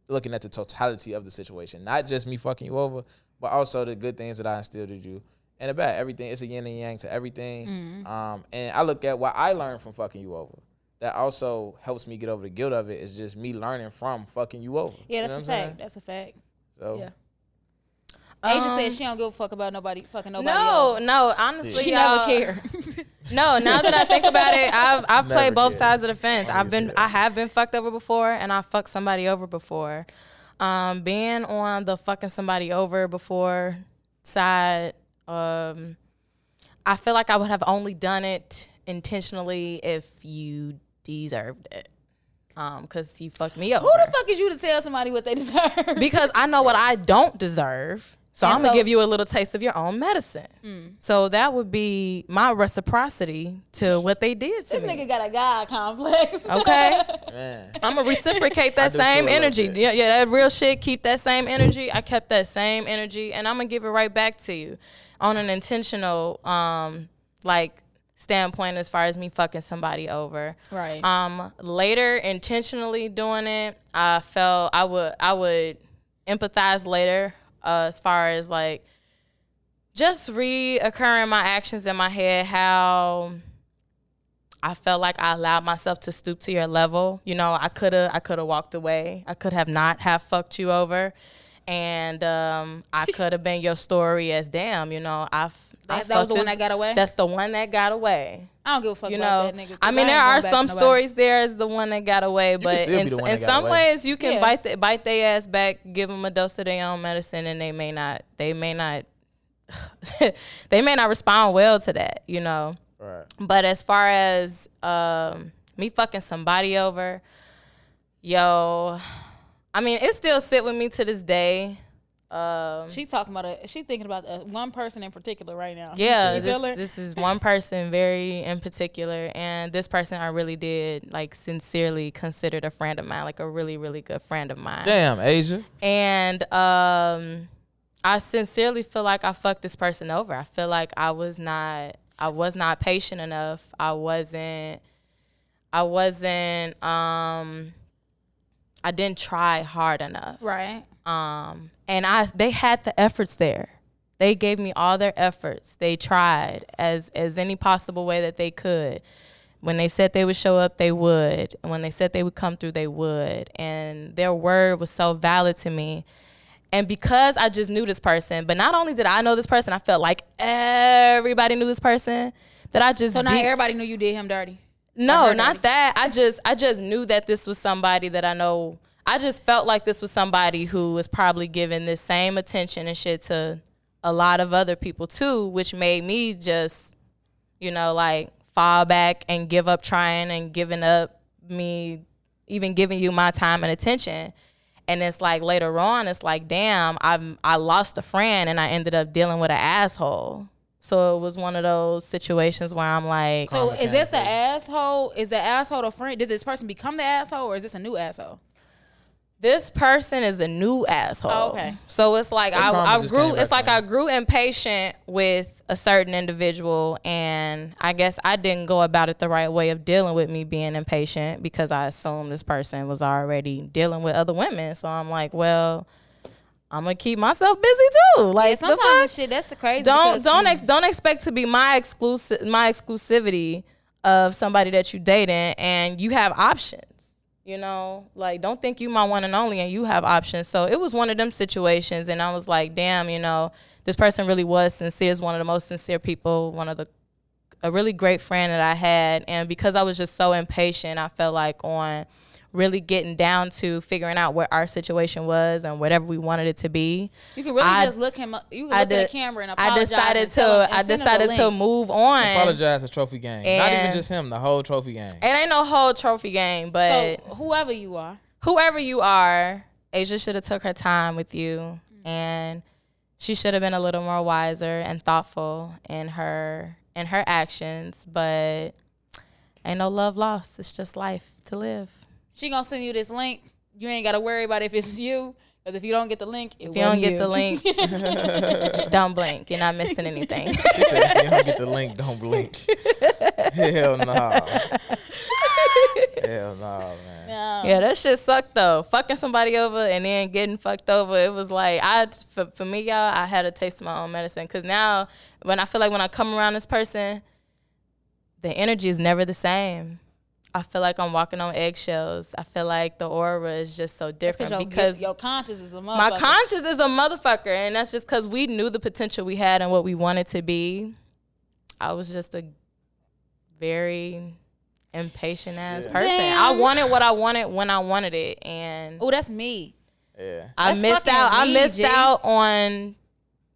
looking at the totality of the situation, not just me fucking you over, but also the good things that I instilled in you and the bad. Everything it's a yin and yang to everything. Mm-hmm. Um, and I look at what I learned from fucking you over. That also helps me get over the guilt of it. it. Is just me learning from fucking you over. yeah, You that's know a fact. That's a fact. So Yeah. Asia Um, said she don't give a fuck about nobody fucking nobody No, else. no, honestly, She y'all- never care. No, now that I think about it, I've I've Never played both did. sides of the fence. I I've been see. I have been fucked over before, and I fucked somebody over before. Um, being on the fucking somebody over before side, um, I feel like I would have only done it intentionally if you deserved it. Um, because you fucked me up. Who the fuck is you to tell somebody what they deserve? because I know what I don't deserve. So And I'm gonna so- give you a little taste of your own medicine. So that would be my reciprocity to what they did to this me. This nigga got a God complex. Okay, man, I'm gonna reciprocate that do too a same little energy. bit. Yeah, yeah, that real shit. Keep that same energy. I kept that same energy, and I'm gonna give it right back to you on an intentional, um, like standpoint as far as me fucking somebody over. Right. Um, later, intentionally doing it, I felt I would I would empathize later uh, as far as like just reoccurring my actions in my head how I felt like I allowed myself to stoop to your level. You know, I could have I could have walked away. I could have not have fucked you over. And um, I could have been your story as damn, you know, I I That- that was fucked the one that got away? That's the one that got away. I don't give a fuck You about know, that nigga. 'cause I mean, ain't there are some stories there as the one that got away, but in, in some away. ways you can Yeah. bite the, bite their ass back, give them a dose of their own medicine, and they may not they may not they may not respond well to that, you know. Right. But as far as um, me fucking somebody over, yo, I mean, it still sit with me to this day. Um, She talking about a. She thinking about uh, one person in particular right now. yeah, You feel her? this, this is one person very in particular, and this person I really did like sincerely considered a friend of mine, like a really really good friend of mine. Damn, Asia. And um, I sincerely feel like I fucked this person over. I feel like I was not I was not patient enough. I wasn't I wasn't um I didn't try hard enough. right. Um and I they had the efforts there. They gave me all their efforts. They tried as as any possible way that they could. When they said they would show up, they would. And when they said they would come through, they would. And their word was so valid to me. And because I just knew this person, but not only did I know this person, I felt like everybody knew this person. That I just So deep- everybody knew you did him dirty. no, not dirty. that. I just I just knew that this was somebody that I know. I just felt like this was somebody who was probably giving this same attention and shit to a lot of other people too, which made me just, you know, like fall back and give up trying and giving up me even giving you my time and attention. And it's like later on, it's like, damn, I'm I lost a friend and I ended up dealing with an asshole. So it was one of those situations where I'm like, So is this the asshole? Is the asshole the friend? Did this person become the asshole, or is this a new asshole? This person is a new asshole. Oh, okay. So it's like I, I grew. It's like. I grew impatient with a certain individual, and I guess I didn't go about it the right way of dealing with me being impatient because I assumed this person was already dealing with other women. So I'm like, well, I'm gonna keep myself busy too. Like Yeah, the sometimes fuck? shit that's the crazy. don't because- don't ex- don't expect to be my exclusive my exclusivity of somebody that you dating and you have options you know? Like don't think you my one and only and you have options. So it was one of them situations and i was like damn you know this person really was sincere is one of the most sincere people one of the a really great friend that i had. And because i was just so impatient i felt like on really getting down to figuring out what our situation was and whatever we wanted it to be You can really I- just look him. up- You can I look did- at the camera and apologize. I decided to I send him the decided to move on. Apologize to Trophy Gang. Not even And- just him, the whole Trophy Game. It ain't no whole trophy game, but So whoever you are, whoever you are, Asia should have took her time with you, and she should have been a little more wiser and thoughtful in her in her actions. But ain't no love lost. It's just life to live. She gonna send you this link. You ain't gotta worry about if it's you, because if you don't get the link, If you don't wasn't get the link, don't blink. You're not missing anything. She said, if you don't get the link, don't blink. Hell no. Hell no, man. No. Yeah, that shit sucked though. Fucking somebody over and then getting fucked over. It was like I for, for me, y'all, I had a taste of my own medicine. Cause now when I feel like when I come around this person, the energy is never the same. I feel like I'm walking on eggshells. I feel like the aura is just so different Because your, because your conscience is a motherfucker. my conscience is a motherfucker, and that's just because we knew the potential we had and what we wanted to be. I was just a very impatient ass Yeah. person. Damn. I wanted what I wanted when I wanted it, and Oh, that's me. Yeah. I That's missed fucking out. I missed G. out on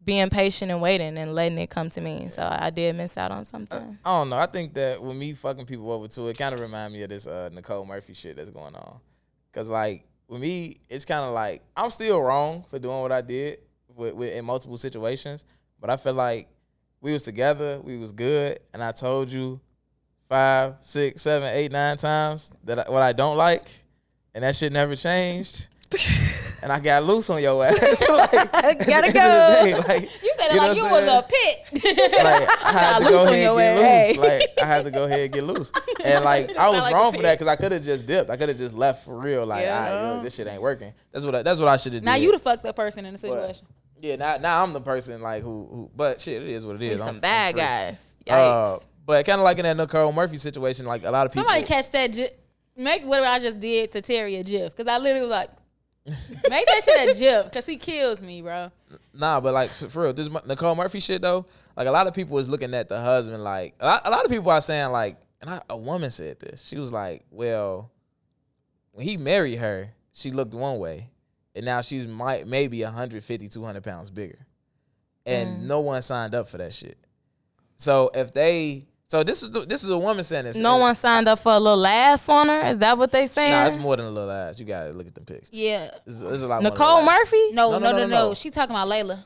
being patient and waiting and letting it come to me. So I did miss out on something. I don't know. I think that with me fucking people over too, it kind of remind me of this uh, Nicole Murphy shit that's going on. Cause like with me, it's kind of like I'm still wrong for doing what I did with, with in multiple situations, but I feel like we was together, we was good, and I told you five, six, seven, eight, nine times that I, what I don't like, and that shit never changed. and I got loose on your ass. like, at Gotta end of the go. day, like, You said it You know like you what was a pit. like I had to go loose on ahead and your get ass. loose. Like I had to go ahead and get loose. And like I was like wrong for that because I could have just dipped. I could have just left for real. Like, Yeah. all right, look, this shit ain't working. That's what I, that's what I should have did. now you the fucked up person in the But, situation. yeah, now now I'm the person like who who. But shit, it is what it is. Some I'm- I'm bad free. guys. Uh, Yikes. but kind of like in that Nicole Murphy situation, like a lot of people. Somebody catch that. Gi- make what I just did to Terry a gif because I literally was like, make that shit a gif because he kills me, bro. Nah, but like for, real, this Nicole Murphy shit though, like a lot of people is looking at the husband like a lot, a lot of people are saying like, and I, a woman said this. She was like, well, when he married her, she looked one way, and now she's might maybe 150, 200 pounds bigger, and mm. no one signed up for that shit. So if they, so this is this is a woman saying this. No one signed up for a little ass on her. Is that what they saying? Nah, it's more than a little ass. You gotta look at them pics. Yeah. This, is- this is a lot. more Nicole a. Murphy? No, No, no, no, no, no, no, no. She talking about Layla.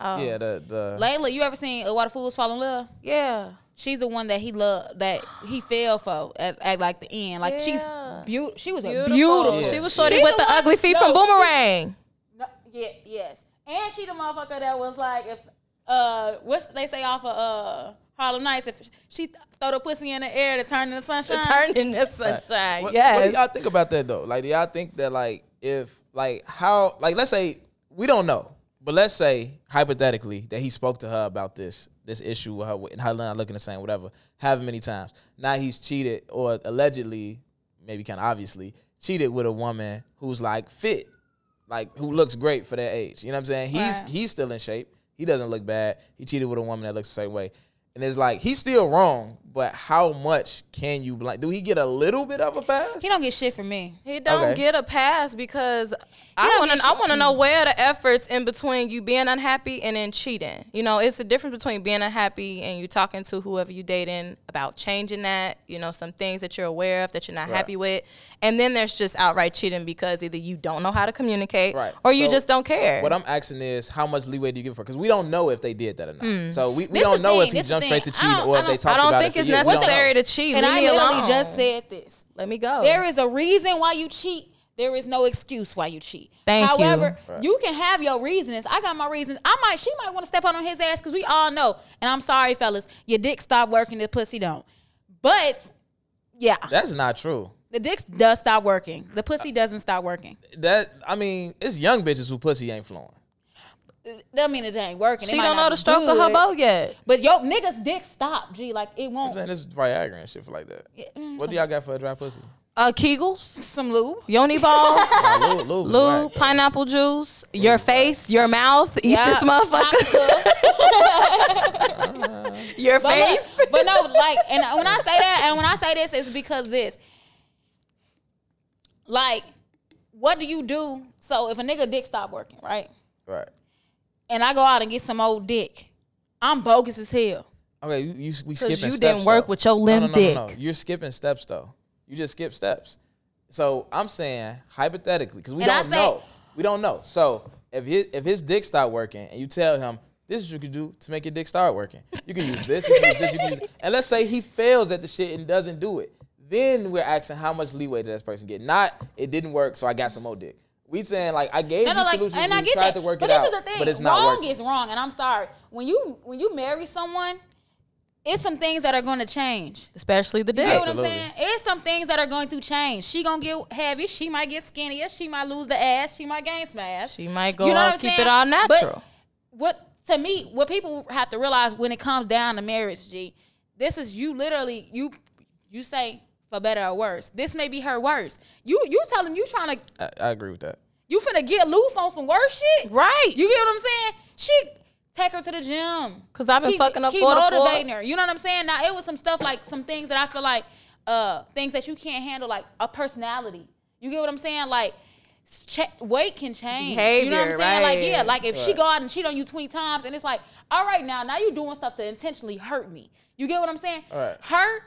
Oh. Yeah, the the Layla, you ever seen Why Do Fools Fall in Love? Yeah. She's the one that he loved, that he fell for at, at like the end. Like Yeah. she's beautiful. She was Beautiful. a beautiful. Yeah. She was shorty She with the the, ugly feet no, from she- Boomerang. No, yeah, yes. And she the motherfucker that was like, if uh, what they say off of uh Harlem Nights, if she throw the pussy in the air to turn into sunshine. Turned into sunshine. What, yes. what do y'all think about that though? Like, do y'all think that like if like how like let's say we don't know, but let's say hypothetically that he spoke to her about this this issue with her and her not looking the same, whatever, however many times. Now he's cheated or allegedly, maybe kind of obviously cheated with a woman who's like fit, like who looks great for their age. You know what I'm saying? He's Right. he's still in shape. He doesn't look bad. He cheated with a woman that looks the same way. And it's like he's still wrong, but how much can you blame? Do he get a little bit of a pass? He don't get shit from me. He don't Okay. get a pass because I want to. I want to know mm. where the efforts in between you being unhappy and then cheating. You know, it's the difference between being unhappy and you talking to whoever you dating about changing that. You know, some things that you're aware of that you're not Right. happy with, and then there's just outright cheating because either you don't know how to communicate Right. or you So, just don't care. What I'm asking is, how much leeway do you give her? Because we don't know if they did that or not. Mm. So we, we This don't know thing, if he this jumped straight to thing. I don't- or if they don't- talked I don't about think it it's for years. We don't know. necessary to cheat. And Leave I me literally alone. just said this. Let me go. There is a reason why you cheat. There is no excuse why you cheat. Thank you. However, you. can have your reasons. I got my reasons. I might, she might want to step out on his ass because we all know. And I'm sorry, fellas, your dick stop working, the pussy don't. But yeah, That's not true. the dick does stop working. The pussy doesn't stop working. That I mean, it's young bitches who pussy ain't flowing. That mean it ain't working. She might don't know the stroke of her good. boat yet. But yo, niggas dick stop. G, like it won't. I'm saying this is Viagra and shit for like that. mm, What do y'all got for a dry pussy? Uh, Kegels, Some lube. yoni balls. Nah, lube, lube, Lube, whack. pineapple juice, your face, your mouth, eat Yeah, this motherfucker. vodka. your But, face. look, but no, like, and when I say that, and when I say this, it's because this. Like, what do you do? So if a nigga dick stop working, right, Right. And I go out and get some old dick, I'm bogus as hell. Okay, you, you we skipping you steps. didn't work though. with your no, limp no, no, no, no. dick. You're skipping steps though. You just skip steps. So I'm saying hypothetically, because we And don't say- know. We don't know. So if his if his dick start working and you tell him this is what you can do to make your dick start working. You can use this, you can use this, you can use and let's say he fails at the shit and doesn't do it. Then we're asking how much leeway did this person get? Not it didn't work, so I got some more dick. We saying like I gave No, you no, like, solutions, and we I get tried that. to work but it this out, is the thing. but it's not wrong working. is wrong, and I'm sorry. When you when you marry someone, it's some things that are going to change. Especially the day. You know what I'm Absolutely. saying? It's some things that are going to change. She gonna get heavy. She might get skinnier. She might lose the ass. She might gain some ass. She might go You know out, what I'm keep saying? it all natural. But natural. what to me, what people have to realize when it comes down to marriage, G, this is you literally you you say for better or worse. This may be her worst. You you telling you trying to I, I agree with that. you finna get loose on some worse shit. right. You get what I'm saying? She take her to the gym because I've been keep, fucking up keep four to motivating her. You know what I'm saying? Now it was some stuff like some things that I feel like uh things that you can't handle, like a personality. You get what I'm saying? Like ch- weight can change. you know what I'm Behavior, saying? Like yeah, like if she go out and cheat on you 20 times, and it's like, all right, now now you're doing stuff to intentionally hurt me. You get what I'm saying? Right. Her.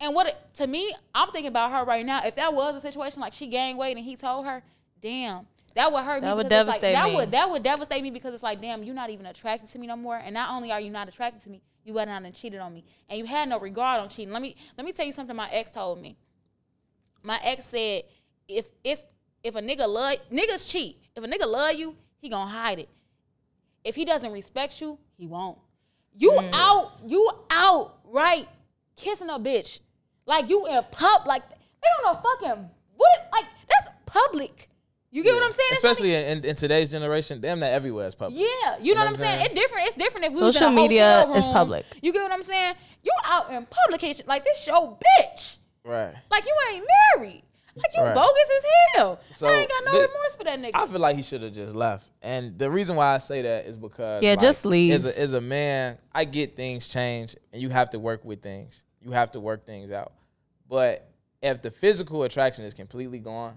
And what it, to me, I'm thinking about her right now. If that was a situation like she gained weight and he told her, damn, that would hurt me. That would because it's like- devastate that me. Would, that would devastate me because it's like, damn, you're not even attracted to me no more. And not only are you not attracted to me, you went out and cheated on me, and you had no regard on cheating. Let me let me tell you something. My ex told me. My ex said, if it's if a nigga love niggas cheat. If a nigga love you, he gonna hide it. If he doesn't respect you, he won't. You mm. out, you out, right? Kissing a bitch. Like you in pub, like they don't know fucking what is, like that's public. You get what I'm saying? It's not Especially in, in today's generation, damn that everywhere is public. yeah, you know, what I'm saying? It's different. It's different if we was in Social a media hotel is public. You get what I'm saying? You out in publication like this show, bitch. Right. Like you ain't married. Like you Right. bogus as hell. So, I ain't got no thi- remorse for that nigga. I feel like he should have just left. And the reason why I say that is because Yeah, like, just leave. As a, as a man, I get things change and you have to work with things. You have to work things out. But if the physical attraction is completely gone,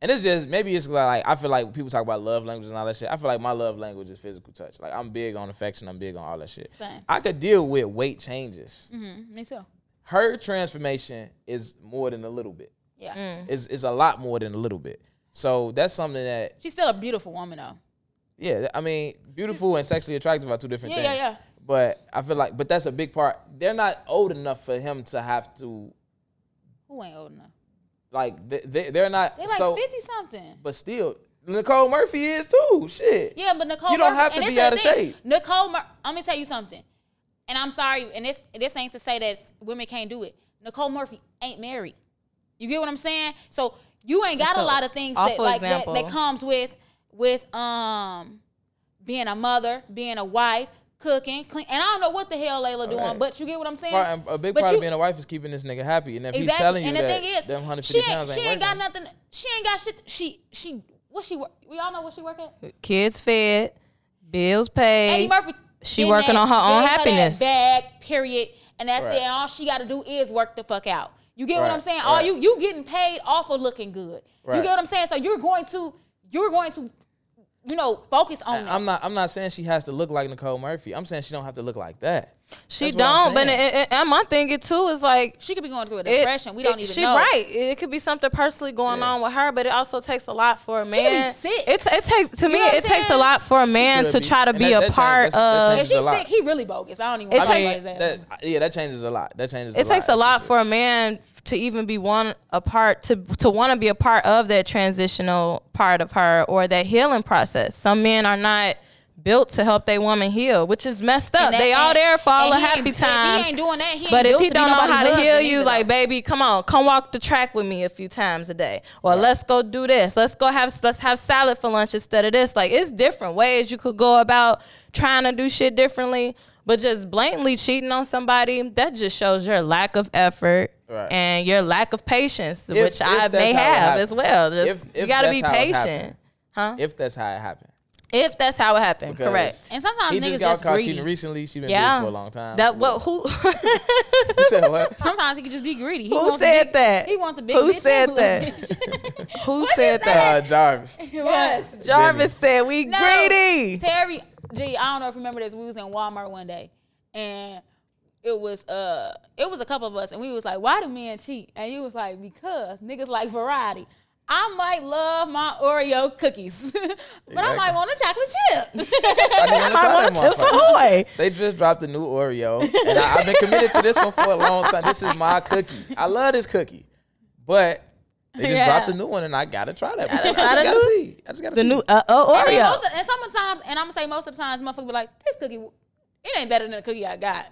and it's just maybe it's like I feel like people talk about love languages and all that shit. I feel like my love language is physical touch. Like I'm big on affection. I'm big on all that shit. Same. I could deal with weight changes. Mm-hmm. Me too. Her transformation is more than a little bit. Yeah. Mm. It's, it's a lot more than a little bit. So that's something that She's still a beautiful woman though. yeah, I mean, beautiful and sexually attractive are two different Yeah, things. yeah, yeah. But I feel like, but that's a big part. They're not old enough for him to have to Who ain't old enough? like. They, they, they're not. They like so, fifty something. but still, Nicole Murphy is too. Shit. Yeah, but Nicole. You don't Murphy- have to be out of the thing. shape. Nicole, Mur- let me tell you something. And I'm sorry, and this this ain't to say that women can't do it. Nicole Murphy ain't married. You get what I'm saying? So you ain't got That's a a lot of things that like that, that comes with with um being a mother, being a wife, cooking, clean. And I don't know what the hell Layla doing, Right. but you get what I'm saying? Part, a big But part you- of being a wife is keeping this nigga happy, and if he's telling you and the that thing is, them she 150 ain't, pounds she ain't ain't got nothing. She ain't got shit. She she what she work? We all know what she work at. Kids fed, bills paid. Eddie Murphy. she working that- on her own gave that happiness. bag, period. And that's Right. it. And all she got to do is work the fuck out. You get what I'm saying? All you you getting paid off of looking good. You get what I'm saying? So you're going to you're going to you know focus on that. I'm not. I'm not saying she has to look like Nicole Murphy. I'm saying she don't have to look like that. She That's don't, but saying. it, it, and my thing it too is like she could be going through a it- depression. we don't it- even she know. right. It could be something personally going Yeah. on with her, but it also takes a lot for a could be man. sick. It's it takes to me it I'm takes a lot for a man to be. try to And be that- a that part that's- that of. If she's sick, he really bogus. I don't even. It I takes- mean, that, yeah, that changes a lot. That changes. it takes a lot. lot if she's for a man to even be one a part to to want to be a part of that transitional part of her or that healing process. Some men are not built to help their woman heal, which is messed up. They all there for all the happy times. He ain't doing that. He But if he don't know how to heal you, like though. baby, come on, come walk the track with me a few times a day, or let's go do this. Let's go have let's have salad for lunch instead of this. Like it's different ways you could go about trying to do shit differently. But just blatantly cheating on somebody, that just shows your lack of effort Right. and your lack of patience, If- which if I may have as well. Just If- you got to be patient, happened. if that's how it happened. if that's how it happened. Because Correct. And sometimes he niggas just got just caught greedy. cheating recently. She been Yeah, yeah. for a long time. That what who You said what? Sometimes he can just be greedy. He Who want said big- that? He want the big Who bitch said that? little bitch. who said that? Uh, Jarvis. Yes, Jarvis said we No, greedy. Terry, gee, I don't know if you remember this. We was in Walmart one day, and it was uh, it was a couple of us, and we was like, "Why do men cheat?" And he was like, "Because niggas like variety." I might love my Oreo cookies, but I might want a chocolate chip. I just wanna want that chips motherfucker. ahoy. They just dropped a new Oreo, and I, I've been committed to this one for a long time. This is my cookie. I love this cookie, but they just Yeah. dropped a new one, and I gotta try that. I just try the gotta new- see. I just gotta The see. new uh, uh, and, Oreo. most of, and sometimes, and I'm gonna say most of the times, motherfucker be like, "This cookie, it ain't better than the cookie I got."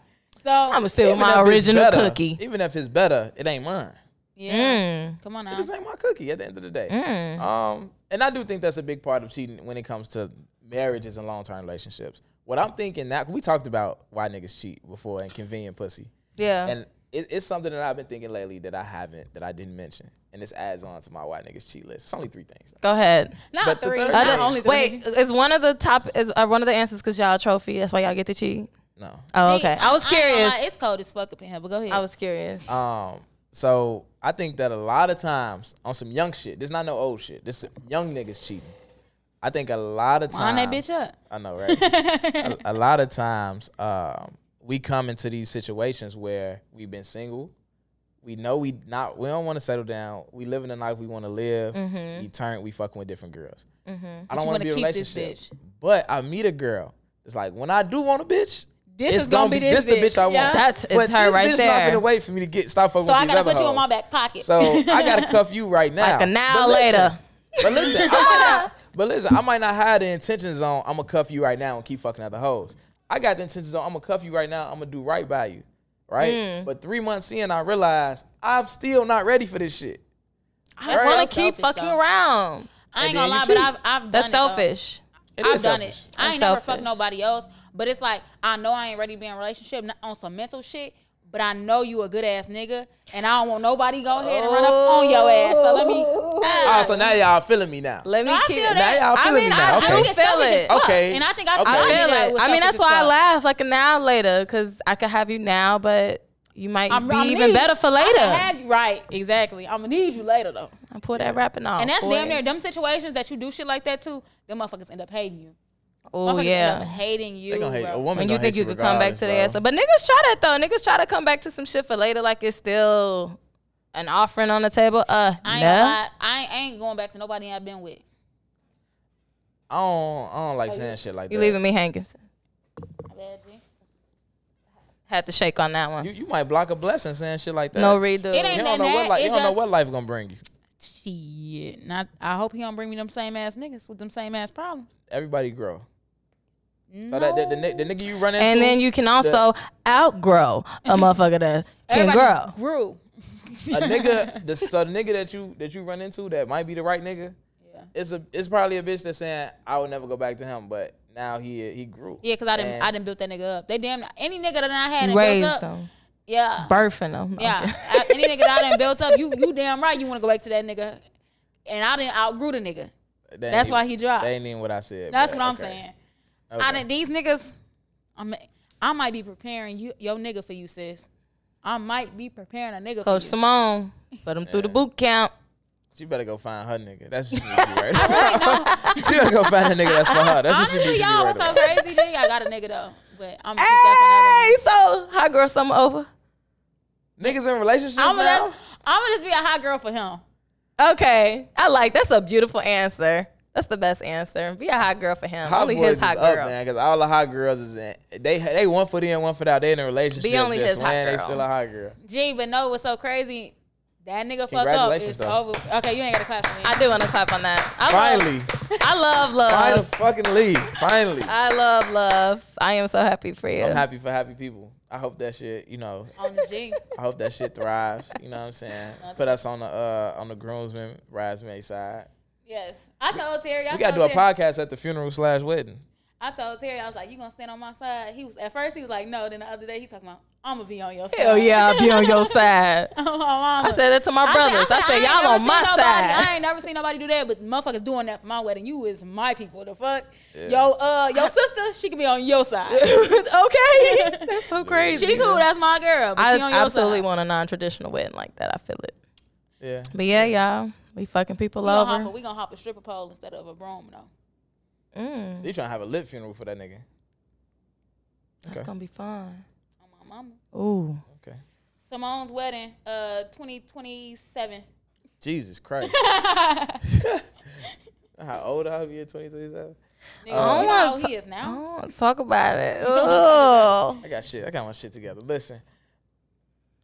So I'm gonna sit with my original better- cookie. Even if it's better, it ain't mine. yeah, Mm. come on now. This ain't my cookie at the end of the day. Mm. Um, and I do think that's a big part of cheating when it comes to marriages and long term relationships. What I'm thinking now, we talked about why niggas cheat before and convenient pussy. Yeah. And it, it's something that I've been thinking lately that I haven't, that I didn't mention. And this adds on to my why niggas cheat list. It's only three things. Go ahead. Not But the three, third not only three. Wait, is one of the top is uh, one of the answers because y'all a trophy? That's why y'all get to cheat. No. Oh, okay. I was curious. lie, it's cold as fuck up in here, but go ahead. I was curious. Um, so I think that a lot of times on some young shit, this not no old shit. This young niggas cheating. I think a lot of times. Wind that bitch up. I know, right? a, a lot of times, um, we come into these situations where we've been single. We know we not. We don't want to settle down. We living the life we want to live. Mm-hmm. We turn. We fucking with different girls. I don't want wanna to be a relationship. But I meet a girl. It's like when I do want a bitch. This it's is gonna be this the bitch I want. yeah? That's- it's but her this right bitch there. not gonna wait for me to get stop fucking so with I gotta other put you in my back pocket. So I gotta cuff you right now. Like a now But listen- later. But listen, I might not, But listen, I might not have the intentions on I'm gonna cuff you right now and keep fucking other hoes. I got the intentions on I'm gonna cuff you right now. I'm gonna do right by you, right? Mm. But three months in, I realized I'm still not ready for this shit. I Right. want to keep selfish, fucking though. around. I ain't gonna lie, you but. I've I've done That's it, though. Selfish. It I've done selfish. it. I That's ain't never fucked nobody else, but it's like I know I ain't ready to be in a relationship on some mental shit. But I know you a good ass nigga, and I don't want nobody go ahead and run up on your ass. So let me. Oh, oh so now y'all feeling me now. Let me I keep feel it. that. Now y'all I mean, me now. I okay. do feel it's selfish as it. Okay. And I think I, Okay. I I feel that it. I mean, that's selfish why I laugh like an hour later because I could have you now, but you might I'm, be I'm even need- better for later. can have you- right, exactly. I'm gonna need you later though. I pull that rapping off. and that's boy. damn near them situations that you do shit like that too. Them motherfuckers end up hating you. Oh yeah. end up hating you. They gonna hate bro. a woman. when you think hate you could come back regardless, to the ass. But niggas try that though. Niggas try to come back to some shit for later, like it's still an offering on the table. Uh, I ain't, no. gonna I ain't, I ain't going back to nobody I've been with. I don't. I don't like saying shit like You that. You leaving me hanging. My. Had to shake on that one. You, you might block a blessing saying shit like that. no redo. It ain't You don't know that, what life. You it don't know what life gonna bring you. Shit. Not, I hope he don't bring me them same ass niggas with them same ass problems. Everybody grow. No. So that the, the, the nigga you run into, and then you can also outgrow a motherfucker that can grow. grew. a nigga, the, so the nigga that you that you run into that might be the right nigga. Yeah. It's a it's probably a bitch that's saying I would never go back to him, but now he he grew. Yeah, cause I didn't, And- I didn't build that nigga up. They damn any nigga that I had You and built raised up. them, Yeah, birthing them. yeah. Okay. I- any nigga that I done built up, you you damn right. You want to go back to that nigga, and I didn't outgrew the nigga. That That's ain't why he dropped. That ain't even what I said. That's but what I'm saying. Okay. I didn't, these niggas, I'm, I might be preparing you your nigga for you, sis. I might be preparing a nigga Coach for you. Simone, put him through the boot camp. She better go find her nigga. That's what she need to be right now. she better go find a nigga that's for her. That's what she Honestly, needs to be y'all right was so now. crazy. G. I got a nigga though, but I'm gonna keep that Hey, so hot girl summer over. Niggas in relationships now. I'm gonna, just, I'm gonna just be a hot girl for him. Okay, I like that's a beautiful answer. That's the best answer. Be a hot girl for him. Hot only his hot is up, girl. man, because all the hot girls is in, they they one foot in, one foot out. They in a relationship. Be only just his hot when They still a hot girl. Gee, but no, what's so crazy? That nigga fucked up. Congratulations, It's though. over. Okay, you ain't gotta clap for me. I do want to clap on that. I Finally, love, I love love. finally, love. fucking leave. Finally, I love love. I am so happy for you. I'm happy for happy people. I hope that shit, you know, on the G. I hope that shit thrives. You know what I'm saying? Put us on the uh on the groomsmen bridesmaid side. Yes, I told Terry. I We gotta do a Terry, podcast at the funeral slash wedding. I told Terry, I was like, "You gonna stand on my side?" He was at first he was like, "No." Then the other day he talking about, "I'm gonna be on your side." Hell yeah, I'll be on your side. My mama. I said that to my brothers. I said, ain't y'all on seen my nobody, I ain't never seen nobody do that, but motherfuckers doing that for my wedding. You is my people. The fuck, yo, uh, your sister, she can be on your side. okay, that's so crazy. she cool. That's my girl. But I she on your absolutely side. want a non-traditional wedding like that. I feel it. Yeah. But yeah, y'all, we fucking people We gonna, hop a, over. we gonna hop a stripper pole instead of a broom though. Mm, So you trying to have a lit funeral for that nigga? that's Okay. gonna be fun. On my mama. Ooh, Okay. Simone's wedding, uh, twenty twenty seven. Jesus Christ. How old are you? 2027? Nigga, Uh, you know how he is I now. don't wanna talk about it. Oh, I got shit. I got my shit together. Listen.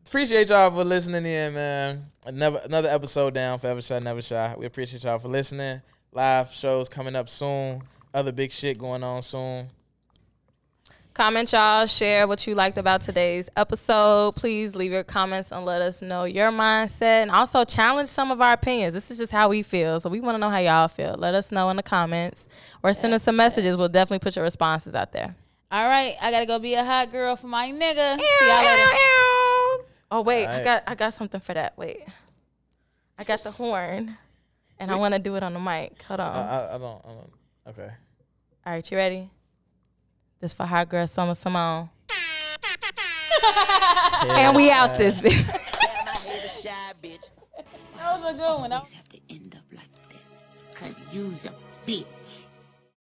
Appreciate y'all for listening in, man. Another another episode down for Ever Shy, Never Shy. We appreciate y'all for listening. Live shows coming up soon. Other big shit going on soon. comment y'all, share what you liked about today's episode. Please leave your comments and let us know your mindset, and also challenge some of our opinions. This is just how we feel, so we want to know how y'all feel. Let us know in the comments or send us some messages. We'll definitely put your responses out there. All right, I gotta go be a hot girl for my nigga. See y'all later. Oh wait, I got I got something for that. Wait, I got the horn, and I want to do it on the mic. Hold on. I, I, I don't. I don't. Okay. All right, you ready? This for hot girl Summer Simone, and we out this bitch. Damn, I hate a shy bitch. That was a good one. That was- always have to end up like this. Cause you's a bitch.